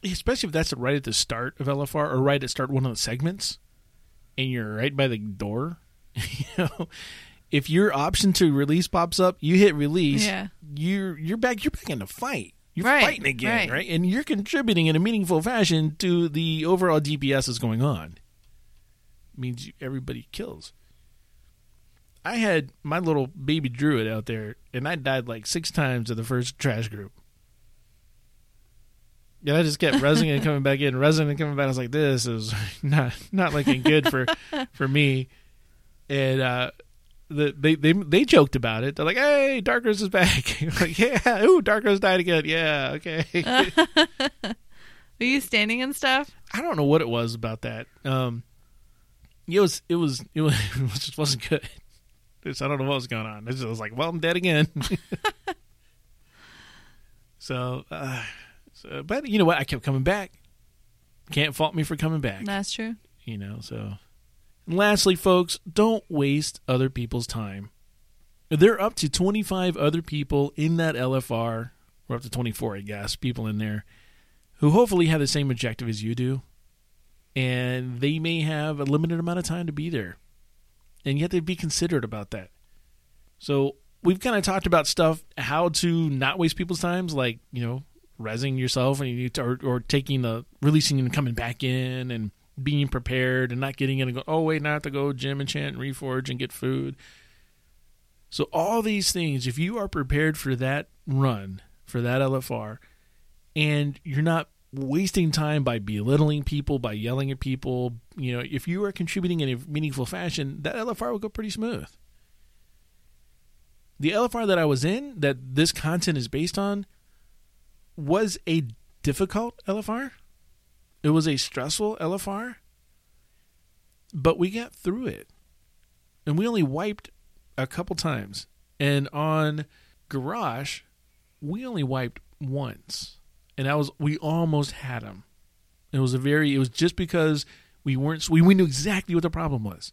Especially if that's right at the start of LFR or right at start one of the segments, and you're right by the door. you know, if your option to release pops up, you hit release. Yeah. You're you're back. You're back in the fight. You're Right, fighting again, right. right. And you're contributing in a meaningful fashion to the overall DPS that's going on. Means you, everybody kills. I had my little baby druid out there, and I died like six times in the first trash group. And I just kept resing and coming back in, resing and coming back. I was like, "This is not not looking good for for me." And uh, the, they they they joked about it. They're like, "Hey, Darkness is back!" like, "Yeah, ooh, Darkness died again." Yeah, okay. Were you standing and stuff? I don't know what it was about that. Um, it was it was it was it just wasn't good. Just, I don't know what was going on. It just was like, well, I'm dead again. so, uh, so, but you know what? I kept coming back. Can't fault me for coming back. That's true. You know. So, and lastly, folks, don't waste other people's time. There are up to 25 other people in that LFR, We're up to 24, I guess, people in there who hopefully have the same objective as you do. And they may have a limited amount of time to be there. And yet they'd be considerate about that. So we've kind of talked about stuff, how to not waste people's times, like, you know, resing yourself and you to, or, or taking the, releasing and coming back in and being prepared and not getting in and go, oh, wait, now I have to go gem and chant and reforge and get food. So all these things, if you are prepared for that run, for that LFR, and you're not wasting time by belittling people, by yelling at people, you know, if you are contributing in a meaningful fashion, that LFR will go pretty smooth. The LFR that I was in, that this content is based on, was a difficult LFR. It was a stressful LFR, but we got through it. And we only wiped a couple times. And on Garrosh, we only wiped once. And that was we almost had him. It was a very it was just because we weren't we, we knew exactly what the problem was.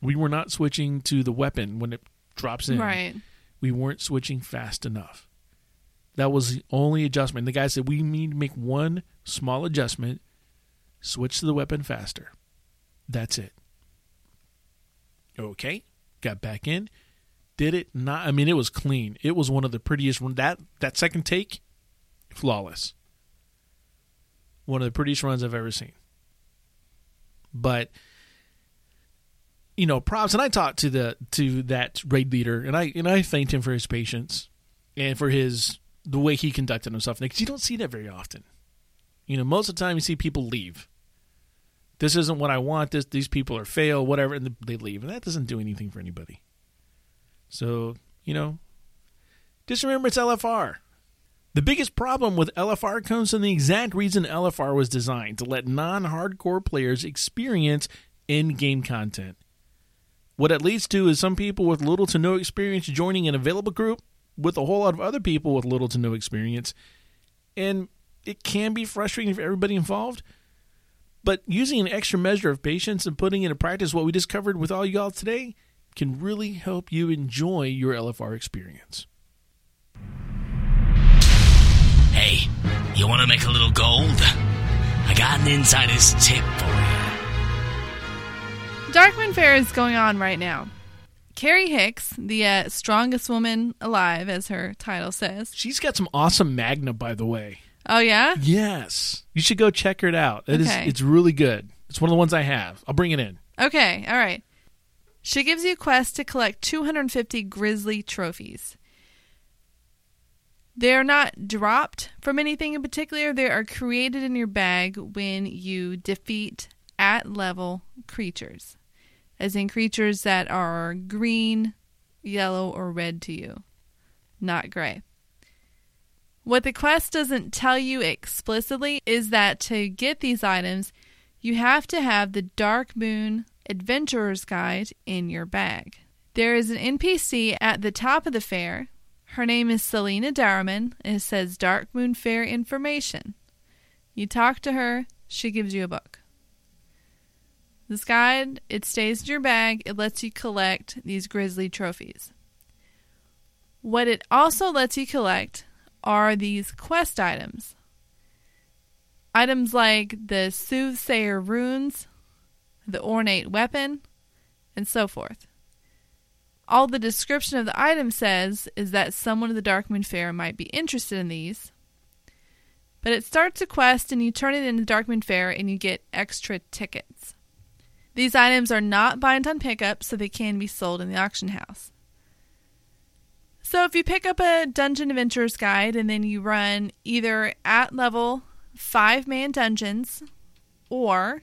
We were not switching to the weapon when it drops in. Right. We weren't switching fast enough. That was the only adjustment. The guy said we need to make one small adjustment, switch to the weapon faster. That's it. Okay. Got back in. Did it not I mean it was clean. It was one of the prettiest that that second take flawless. One of the prettiest runs I've ever seen. But you know, props and I talked to the to that raid leader and I and I thanked him for his patience and for his the way he conducted himself because you don't see that very often. You know, most of the time you see people leave. This isn't what I want. This these people are fail, whatever, and they leave, and that doesn't do anything for anybody. So you know, just remember it's LFR. The biggest problem with LFR comes from the exact reason LFR was designed to let non hardcore players experience in game content. What it leads to is some people with little to no experience joining an available group with a whole lot of other people with little to no experience. And it can be frustrating for everybody involved. But using an extra measure of patience and putting into practice what we just covered with all y'all today can really help you enjoy your LFR experience. Hey, you want to make a little gold? I got an insider's tip for you. Darkmoon Fair is going on right now. Kerri Hicks, the uh, strongest woman alive, as her title says. She's got some awesome Magna, by the way. Oh yeah, Yes, you should go check it out. It is, Okay. it's really good. It's one of the ones I have. I'll bring it in. Okay, all right. She gives you a quest to collect 250 Grisly Trophies. They are not dropped from anything in particular. They are created in your bag when you defeat at level creatures, as in creatures that are green, yellow, or red to you, not gray. What the quest doesn't tell you explicitly is that to get these items, you have to have the Darkmoon Adventurer's Guide in your bag. There is an NPC at the top of the fair. Her name is Selina Dourman, it says Darkmoon Fair information. You talk to her, she gives you a book. This guide, it stays in your bag, it lets you collect these grisly trophies. What it also lets you collect are these quest items. Items like the soothsayer runes, the ornate weapon, and so forth. All the description of the item says is that someone at the Darkmoon Fair might be interested in these. But it starts a quest and you turn it in the Darkmoon Fair and you get extra tickets. These items are not bind on pickup, so they can be sold in the auction house. So if you pick up a Dungeon Adventures guide and then you run either at level 5 man dungeons or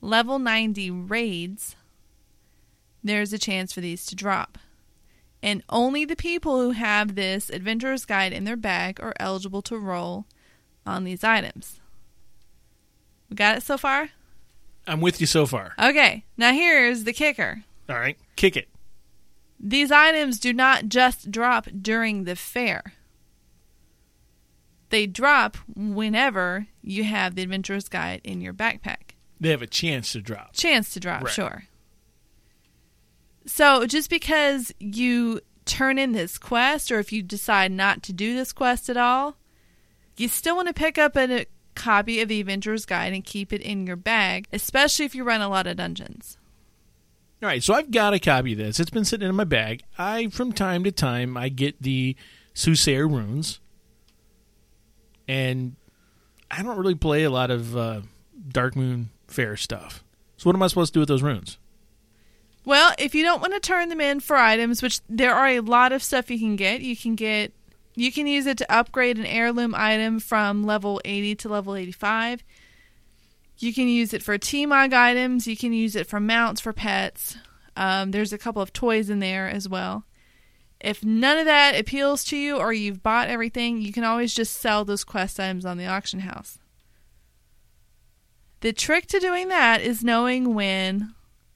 level 90 raids, there's a chance for these to drop. And only the people who have this adventurer's guide in their bag are eligible to roll on these items. We got it so far? I'm with you so far. Okay, now here's the kicker. All right, kick it. These items do not just drop during the fair. They drop whenever you have the adventurer's guide in your backpack. They have a chance to drop. Chance to drop, Right. sure. So just because you turn in this quest, or if you decide not to do this quest at all, you still want to pick up a, copy of the Adventurer's Guide and keep it in your bag, especially if you run a lot of dungeons. All right, so I've got a copy of this. It's been sitting in my bag. I, from time to time, I get the Soothsayer runes, and I don't really play a lot of uh, Darkmoon Fair stuff. So what am I supposed to do with those runes? Well, if you don't want to turn them in for items, which there are a lot of stuff you can get, you can get you can use it to upgrade an heirloom item from level 80 to level 85. You can use it for T-Mog items. You can use it for mounts for pets. Um, there's a couple of toys in there as well. If none of that appeals to you or you've bought everything, you can always just sell those quest items on the auction house. The trick to doing that is knowing when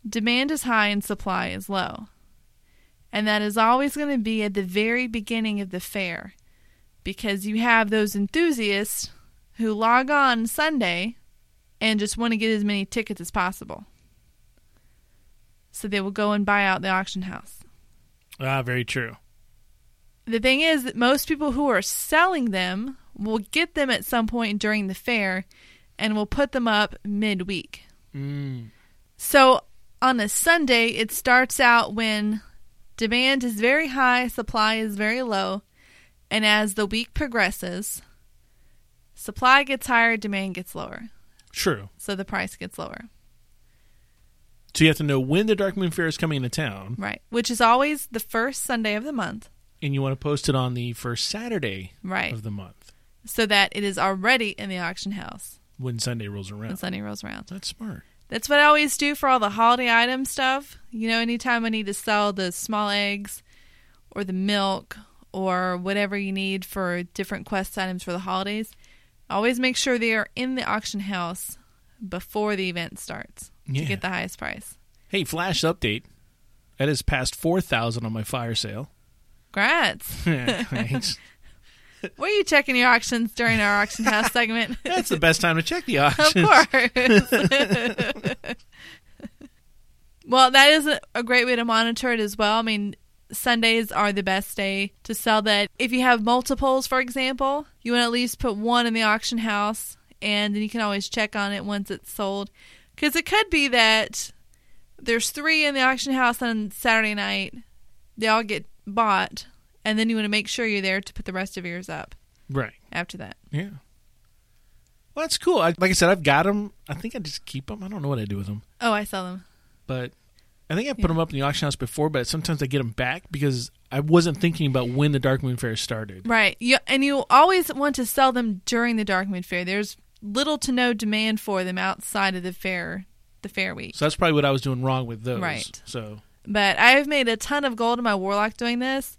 demand is high and supply is low. And that is always going to be at the very beginning of the fair because you have those enthusiasts who log on Sunday and just want to get as many tickets as possible. So they will go and buy out the auction house. Ah, very true. The thing is that most people who are selling them will get them at some point during the fair and will put them up midweek. Mm. So on a Sunday, it starts out when demand is very high, supply is very low, and as the week progresses, supply gets higher, demand gets lower. True. So the price gets lower. So you have to know when the Darkmoon Fair is coming into town, Right. Which is always the first Sunday of the month. and you want to post it on the first Saturday Right. of the month So that it is already in the auction house when Sunday rolls around. when. Sunday rolls around. That's smart. That's what I always do for all the holiday item stuff. You know, anytime I need to sell the small eggs or the milk or whatever you need for different quest items for the holidays, always make sure they are in the auction house before the event starts Yeah. to get the highest price. Hey, flash update. That is past four thousand on my fire sale. Grats. Thanks. Were you checking your auctions during our auction house segment? That's the best time to check the auctions. Of course. well, that is a- a great way to monitor it as well. I mean, Sundays are the best day to sell that. If you have multiples, for example, you want to at least put one in the auction house and then you can always check on it once it's sold. Because it could be that there's three in the auction house on Saturday night, they all get bought, and then you want to make sure you're there to put the rest of yours up Right. after that. Yeah. Well, that's cool. I, like I said, I've got them. I think I just keep them. I don't know what I do with them, Oh, I sell them. but I think I put Yeah. them up in the auction house before. But sometimes I get them back because I wasn't thinking about when the Darkmoon Fair started. Right. You, and you always want to sell them during the Darkmoon Fair. There's little to no demand for them outside of the fair, the fair week. So that's probably what I was doing wrong with those. Right. So But I've made a ton of gold in my Warlock doing this.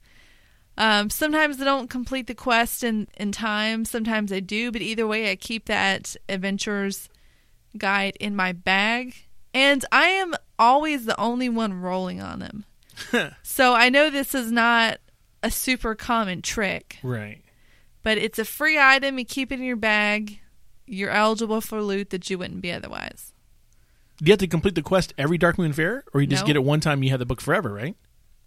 Um, sometimes I don't complete the quest in, in time. Sometimes I do. But either way, I keep that adventurer's guide in my bag. And I am always the only one rolling on them. so I know this is not a super common trick. right. But it's a free item. You keep it in your bag. You're eligible for loot that you wouldn't be otherwise. Do you have to complete the quest every Darkmoon Fair, or you just No. get it one time? and You have the book forever, right?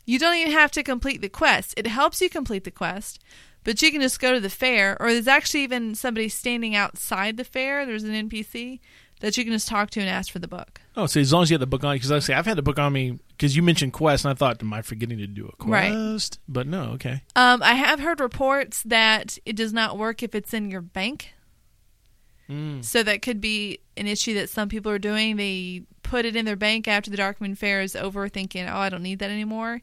You don't even have to complete the quest. It helps you complete the quest, but you can just go to the fair, or there's actually even somebody standing outside the fair. There's an NPC that you can just talk to and ask for the book. Oh, so as long as you have the book on, because I say I've had the book on me because you mentioned Quest, and I thought, am I forgetting to do a quest? Right. Quest? But no, okay. Um, I have heard reports that it does not work if it's in your bank. Mm. So that could be an issue that some people are doing. They put it in their bank after the Darkmoon Fair is over, thinking, "Oh, I don't need that anymore."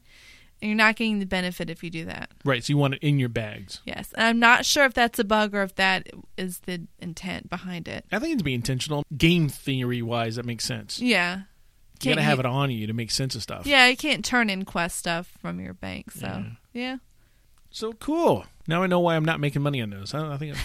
And you're not getting the benefit if you do that. Right, so you want it in your bags. Yes, and I'm not sure if that's a bug or if that is the intent behind it. I think it's be intentional. Game theory wise, that makes sense. Yeah, You gotta Can't have it on you to make sense of stuff. Yeah, you can't turn in Quest stuff from your bank. So Yeah. yeah, So cool. Now I know why I'm not making money on those. I, I think,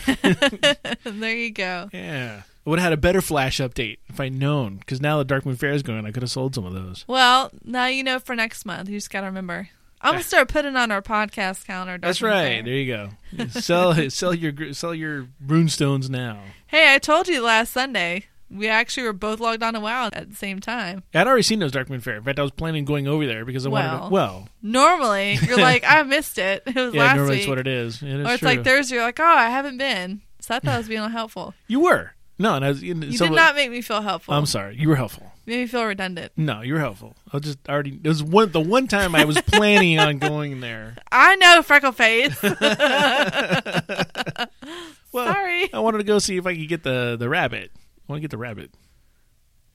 there you go. yeah, I would have had a better Flash update if I'd known. Because now the Darkmoon Fair is going, I could have sold some of those. Well, now you know for next month. You just got to remember. I'm gonna start putting on our podcast calendar. That's right. Fair. There you go. sell sell your sell your runestones now. Hey, I told you last Sunday. We actually were both logged on to WoW at the same time. I'd already seen those Darkmoon Fair. In fact, I was planning on going over there because I wanted Well, to. Well, Normally, you're like, I missed it. It was yeah, last normally week. it's what it is. It is or it's true. like Thursday. You're like, oh, I haven't been. So I thought I was being helpful. you were no, and I was. You did not make me feel helpful. I'm sorry. You were helpful. Made me feel redundant. No, you were helpful. I was just already. It was one the one time I was planning on going there. I know, freckle face. Well, Sorry. I wanted to go see if I could get the the rabbit. I want to get the rabbit.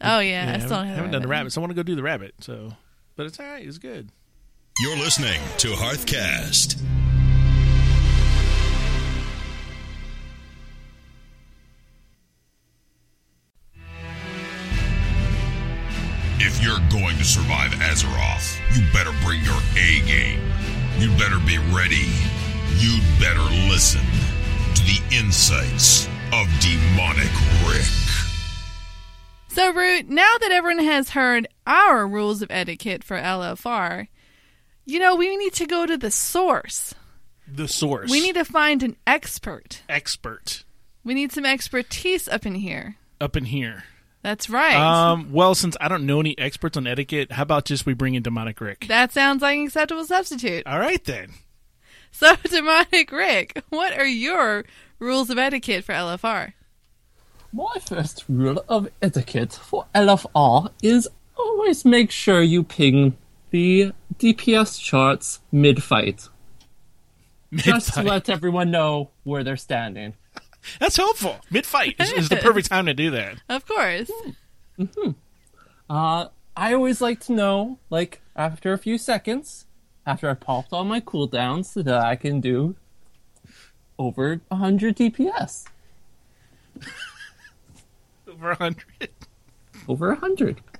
Oh yeah, I haven't, still don't have haven't done the rabbit. rabbit, so I want to go do the rabbit. So, but it's all right. It's good. You're listening to Hearthcast. If you're going to survive Azeroth, you better bring your A game. You better be ready. You'd better listen to the insights of Demonic Rick. So, Root, now that everyone has heard our rules of etiquette for LFR, you know, we need to go to the source. The source. We need to find an expert. expert We need some expertise up in here. up in here. That's right. Um, well, since I don't know any experts on etiquette, how about just we bring in Demonic Rick? that sounds like an acceptable substitute. All right then. So, Demonic Rick, what are your rules of etiquette for LFR? My first rule of etiquette for LFR is always make sure you ping the DPS charts mid-fight, just to let everyone know where they're standing. That's helpful. Mid fight is, is the perfect time to do that. Of course. Uh, I always like to know, like after a few seconds, after I popped all my cooldowns, so that I can do over 100 DPS. Over a hundred. Over 100.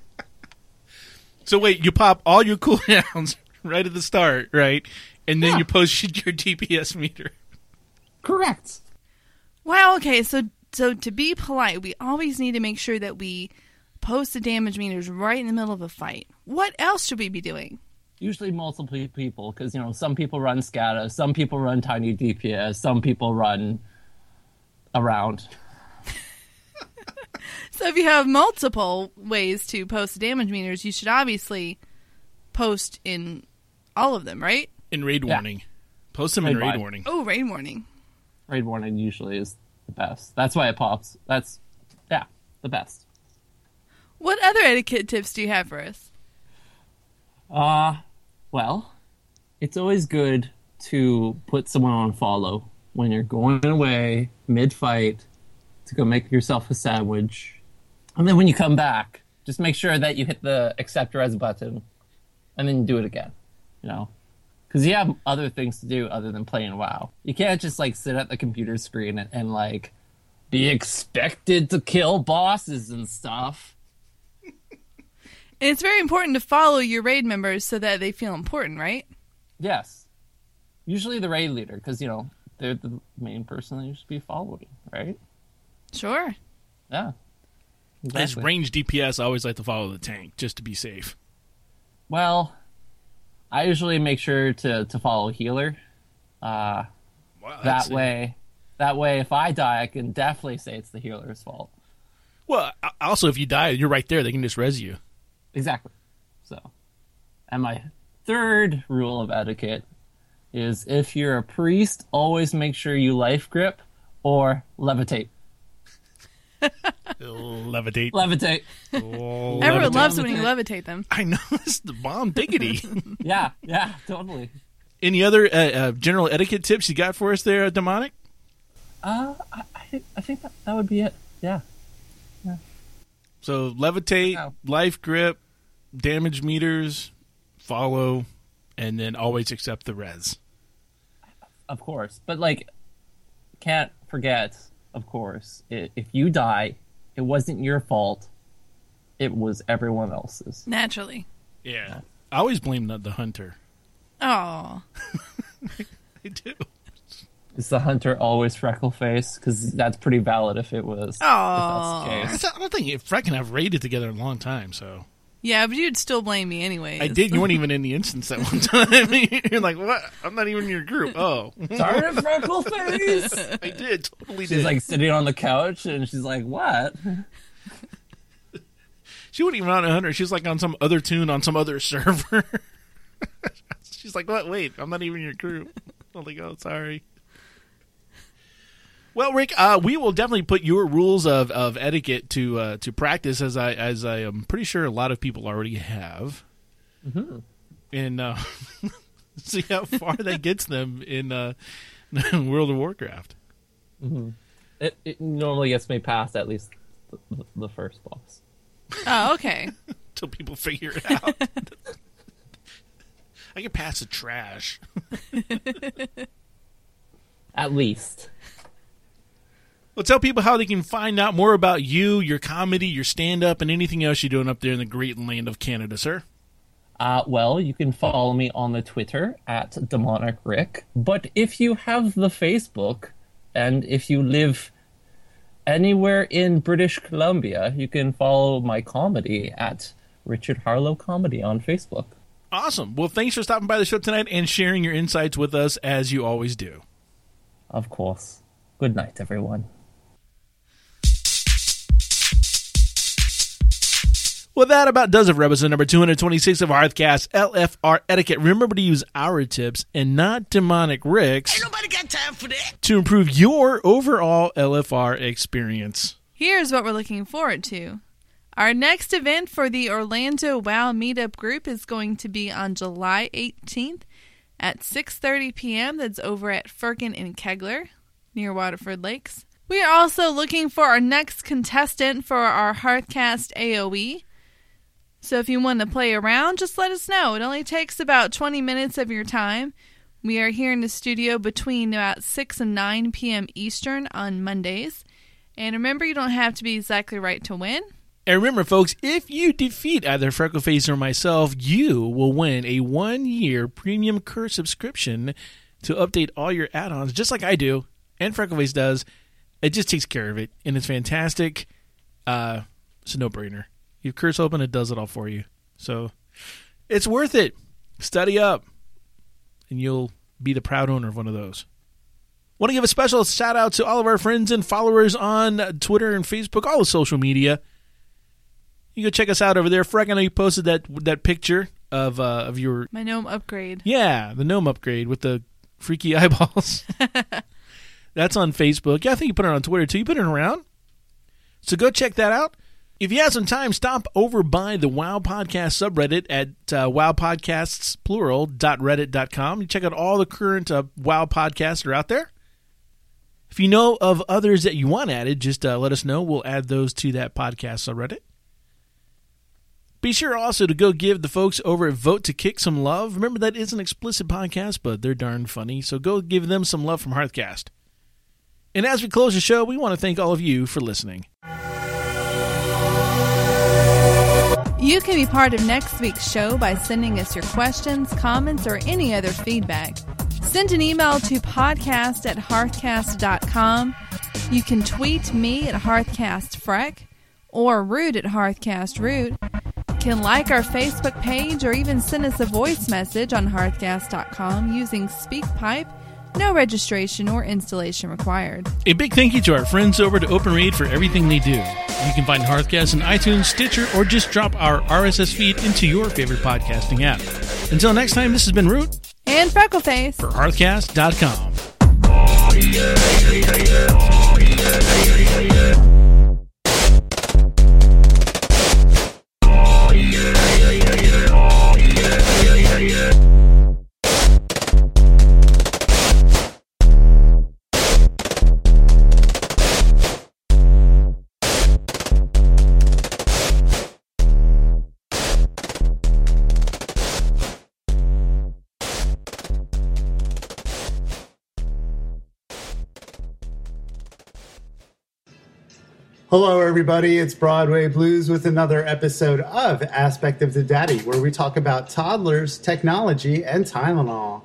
So wait, you pop all your cooldowns right at the start, right? And then Yeah. you post your DPS meter. Correct. Wow. Okay. So, so to be polite, we always need to make sure that we post the damage meters right in the middle of a fight. What else should we be doing? Usually multiple people because you know some people run Skada some people run tiny dps some people run around So if you have multiple ways to post damage meters, you should obviously post in all of them, right? In raid Yeah. warning. Post them in Raid raid warning. Oh, raid warning. raid warning usually is the best that's why it pops that's yeah the best What other etiquette tips do you have for us? uh well it's always good to put someone on follow when you're going away mid-fight to go make yourself a sandwich and then when you come back just make sure that you hit the accept res button and then do it again you know because you have other things to do other than playing WoW. You can't just like sit at the computer screen and, and like be expected to kill bosses and stuff. And it's very important to follow your raid members so that they feel important, right? Yes, usually the raid leader because you know they're the main person that you should be following, right? Sure. Yeah. As range DPS, I always like to follow the tank just to be safe. Well, I usually make sure to to follow healer. Uh, Wow, that that's- way, that way, if I die, I can definitely say it's the healer's fault. Well, also if you die, you're right there. They can just res you. Exactly. So, and my third rule of etiquette is if you're a priest, always make sure you life grip or levitate. Levitate. Levitate. Oh, Everyone levitate. loves when you levitate them. I know it's the bomb diggity. Yeah, yeah, totally. Any other uh, uh, general etiquette tips you got for us there, demonic? Uh, I, I, I think that, that would be it. Yeah. yeah. So levitate, Wow. life grip, damage meters, follow, and then always accept the res. Of course. But, like, can't forget, of course, i if you die, it wasn't your fault. It was everyone else's. Naturally. Yeah. I always blame the, the hunter. Oh. I do. Is the hunter always freckle face? Because that's pretty valid if it was. Aw. If that's the I don't- think if Freck and I have raided together in a long time, so Yeah, but you'd still blame me anyway. I did. You weren't even in the instance that one time. You're like, what? I'm not even in your group. Oh, Sorry, freckle face. I did. Totally She's did. She's like sitting on the couch and she's like, "What?" she wasn't even on a hunter. She was like on some other toon on some other server. She's like, what? Wait, I'm not even in your group. I'm like, oh, sorry. Well, Rick, uh, we will definitely put your rules of, of etiquette to uh, to practice, as I as I am pretty sure a lot of people already have, mm-hmm. and uh, see how far that gets them in uh, World of Warcraft. It, it normally gets me past at least the, the first boss. Oh, okay. Till people figure it out. I can pass the trash. At least. Well, tell people how they can find out more about you, your comedy, your stand up, and anything else you're doing up there in the great land of Canada, sir. Uh, well, you can follow me on the Twitter at Demonic Rick. But if you have the Facebook, and if you live anywhere in British Columbia, you can follow my comedy at Richard Harlow Comedy on Facebook. Awesome. Well, thanks for stopping by the show tonight and sharing your insights with us as you always do. Of course. Good night, everyone. Well, that about does it for episode number 226 of Hearthcast LFR Etiquette. Remember to use our tips and not demonic Rick's Ain't nobody got time for that. to improve your overall LFR experience. Here's what we're looking forward to. Our next event for the Orlando WoW Meetup group is going to be on July 18th at 6:30 p.m. That's over at Firkin and Kegler near Waterford Lakes. We are also looking for our next contestant for our Hearthcast AoE. So if you want to play around, just let us know. It only takes about 20 minutes of your time. We are here in the studio between about 6 and 9 p.m. Eastern on Mondays. And remember, you don't have to be exactly right to win. And remember, folks, if you defeat either Freckleface or myself, you will win a one year premium curse subscription to update all your add ons, just like I do and Freckleface does. It just takes care of it, and it's fantastic. Uh, it's a no brainer. You curse open, it does it all for you. So it's worth it. Study up, and you'll be the proud owner of one of those. Want to give a special shout out to all of our friends and followers on Twitter and Facebook, all the social media. You go check us out over there. Freck, I know you posted that that picture of uh, of your My gnome upgrade. yeah the gnome upgrade with the freaky eyeballs. That's on Facebook. Yeah, I think you put it on Twitter too. You put it around. So go check that out. If you have some time, stop over by the WoW Podcast subreddit at uh, wowpodcasts, plural, dot reddit dot com. You check out all the current uh, WoW podcasts that are out there. If you know of others that you want added, just uh, let us know. We'll add those to that podcast subreddit. Be sure also to go give the folks over at Vote to Kick some love. Remember, that is an explicit podcast, but they're darn funny. So go give them some love from Hearthcast. And as we close the show, we want to thank all of you for listening. You can be part of next week's show by sending us your questions, comments, or any other feedback. Send an email to podcast at hearthcast.com. You can tweet me at hearthcastfreck or root at hearthcastroot. Can like our Facebook page or even send us a voice message on hearthcast.com using SpeakPipe. No registration or installation required. A big thank you to our friends over to OpenRaid for everything they do. You can find Hearthcast on iTunes, Stitcher, or just drop our RSS feed into your favorite podcasting app. Until next time, this has been Root And Freckleface. for Hearthcast.com. Hello, everybody. It's Broadway Blues with another episode of Aspect of the Daddy, where we talk about toddlers, technology, and Tylenol.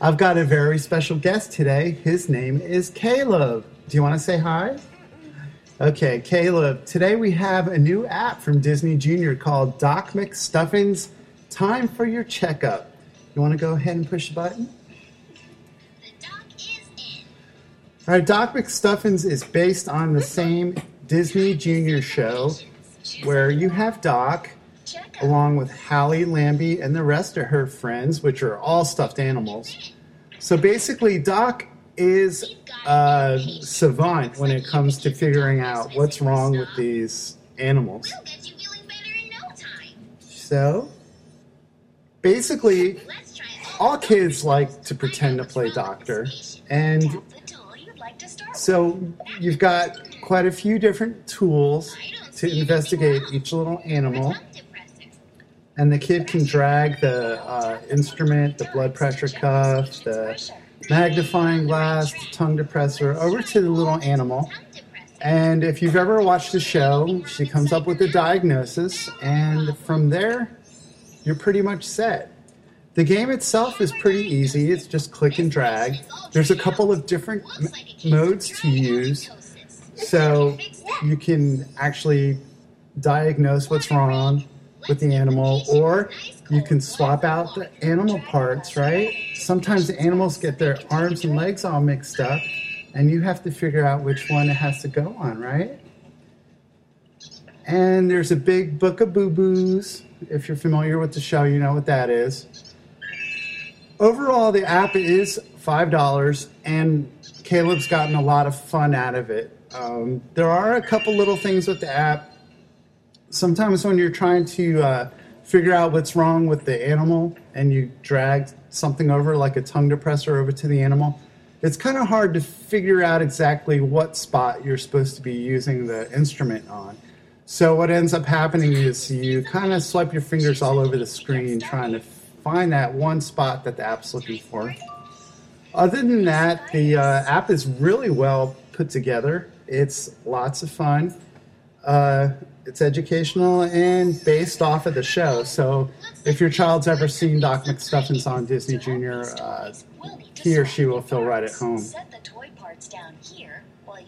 I've got a very special guest today. His name is Caleb. Do you want to say hi? Okay, Caleb. Today we have a new app from Disney Junior called Doc McStuffins Time for Your Checkup. You want to go ahead and push the button? The doc is in. All right, Doc McStuffins is based on the same Disney Junior show where you have Doc along with Hallie Lambie and the rest of her friends, which are all stuffed animals. So basically, Doc is a savant when it comes to figuring out what's wrong with these animals. So basically, all kids like to pretend to play doctor, and so you've got quite a few different tools to investigate each little animal. And the kid can drag the uh, instrument, the blood pressure cuff, the magnifying glass, the tongue depressor over to the little animal. And if you've ever watched the show, she comes up with a diagnosis, and from there, you're pretty much set. The game itself is pretty easy. It's just click and drag. There's a couple of different modes to use. So you can actually diagnose what's wrong with the animal, or you can swap out the animal parts, right? Sometimes the animals get their arms and legs all mixed up, and you have to figure out which one it has to go on, right? And there's a big book of boo boos. If you're familiar with the show, you know what that is. Overall, the app is $5, and Caleb's gotten a lot of fun out of it. Um, there are a couple little things with the app. Sometimes when you're trying to uh, figure out what's wrong with the animal and you drag something over, like a tongue depressor, over to the animal, it's kind of hard to figure out exactly what spot you're supposed to be using the instrument on. So what ends up happening is you kind of swipe your fingers all over the screen trying to find that one spot that the app's looking for. Other than that, the uh, app is really well put together. It's lots of fun. Uh, it's educational and based off of the show. So if your child's ever seen Doc McStuffins on Disney Junior, uh, he or she will feel right at home.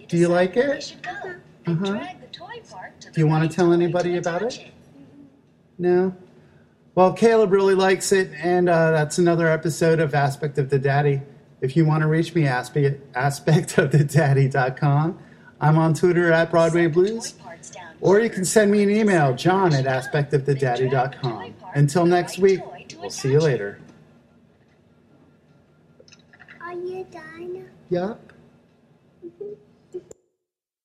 Do you like it? Uh-huh. Do you want to tell anybody about it? No? Well, Caleb really likes it, and uh, that's another episode of Aspect of the Daddy. If you want to reach me, aspect, aspectofthedaddy.com. I'm on Twitter at Broadway Blues. Or you can send me an email, john at aspectofthedaddy.com. Until next week, we'll see you later. Are you done? Yup. Mhm.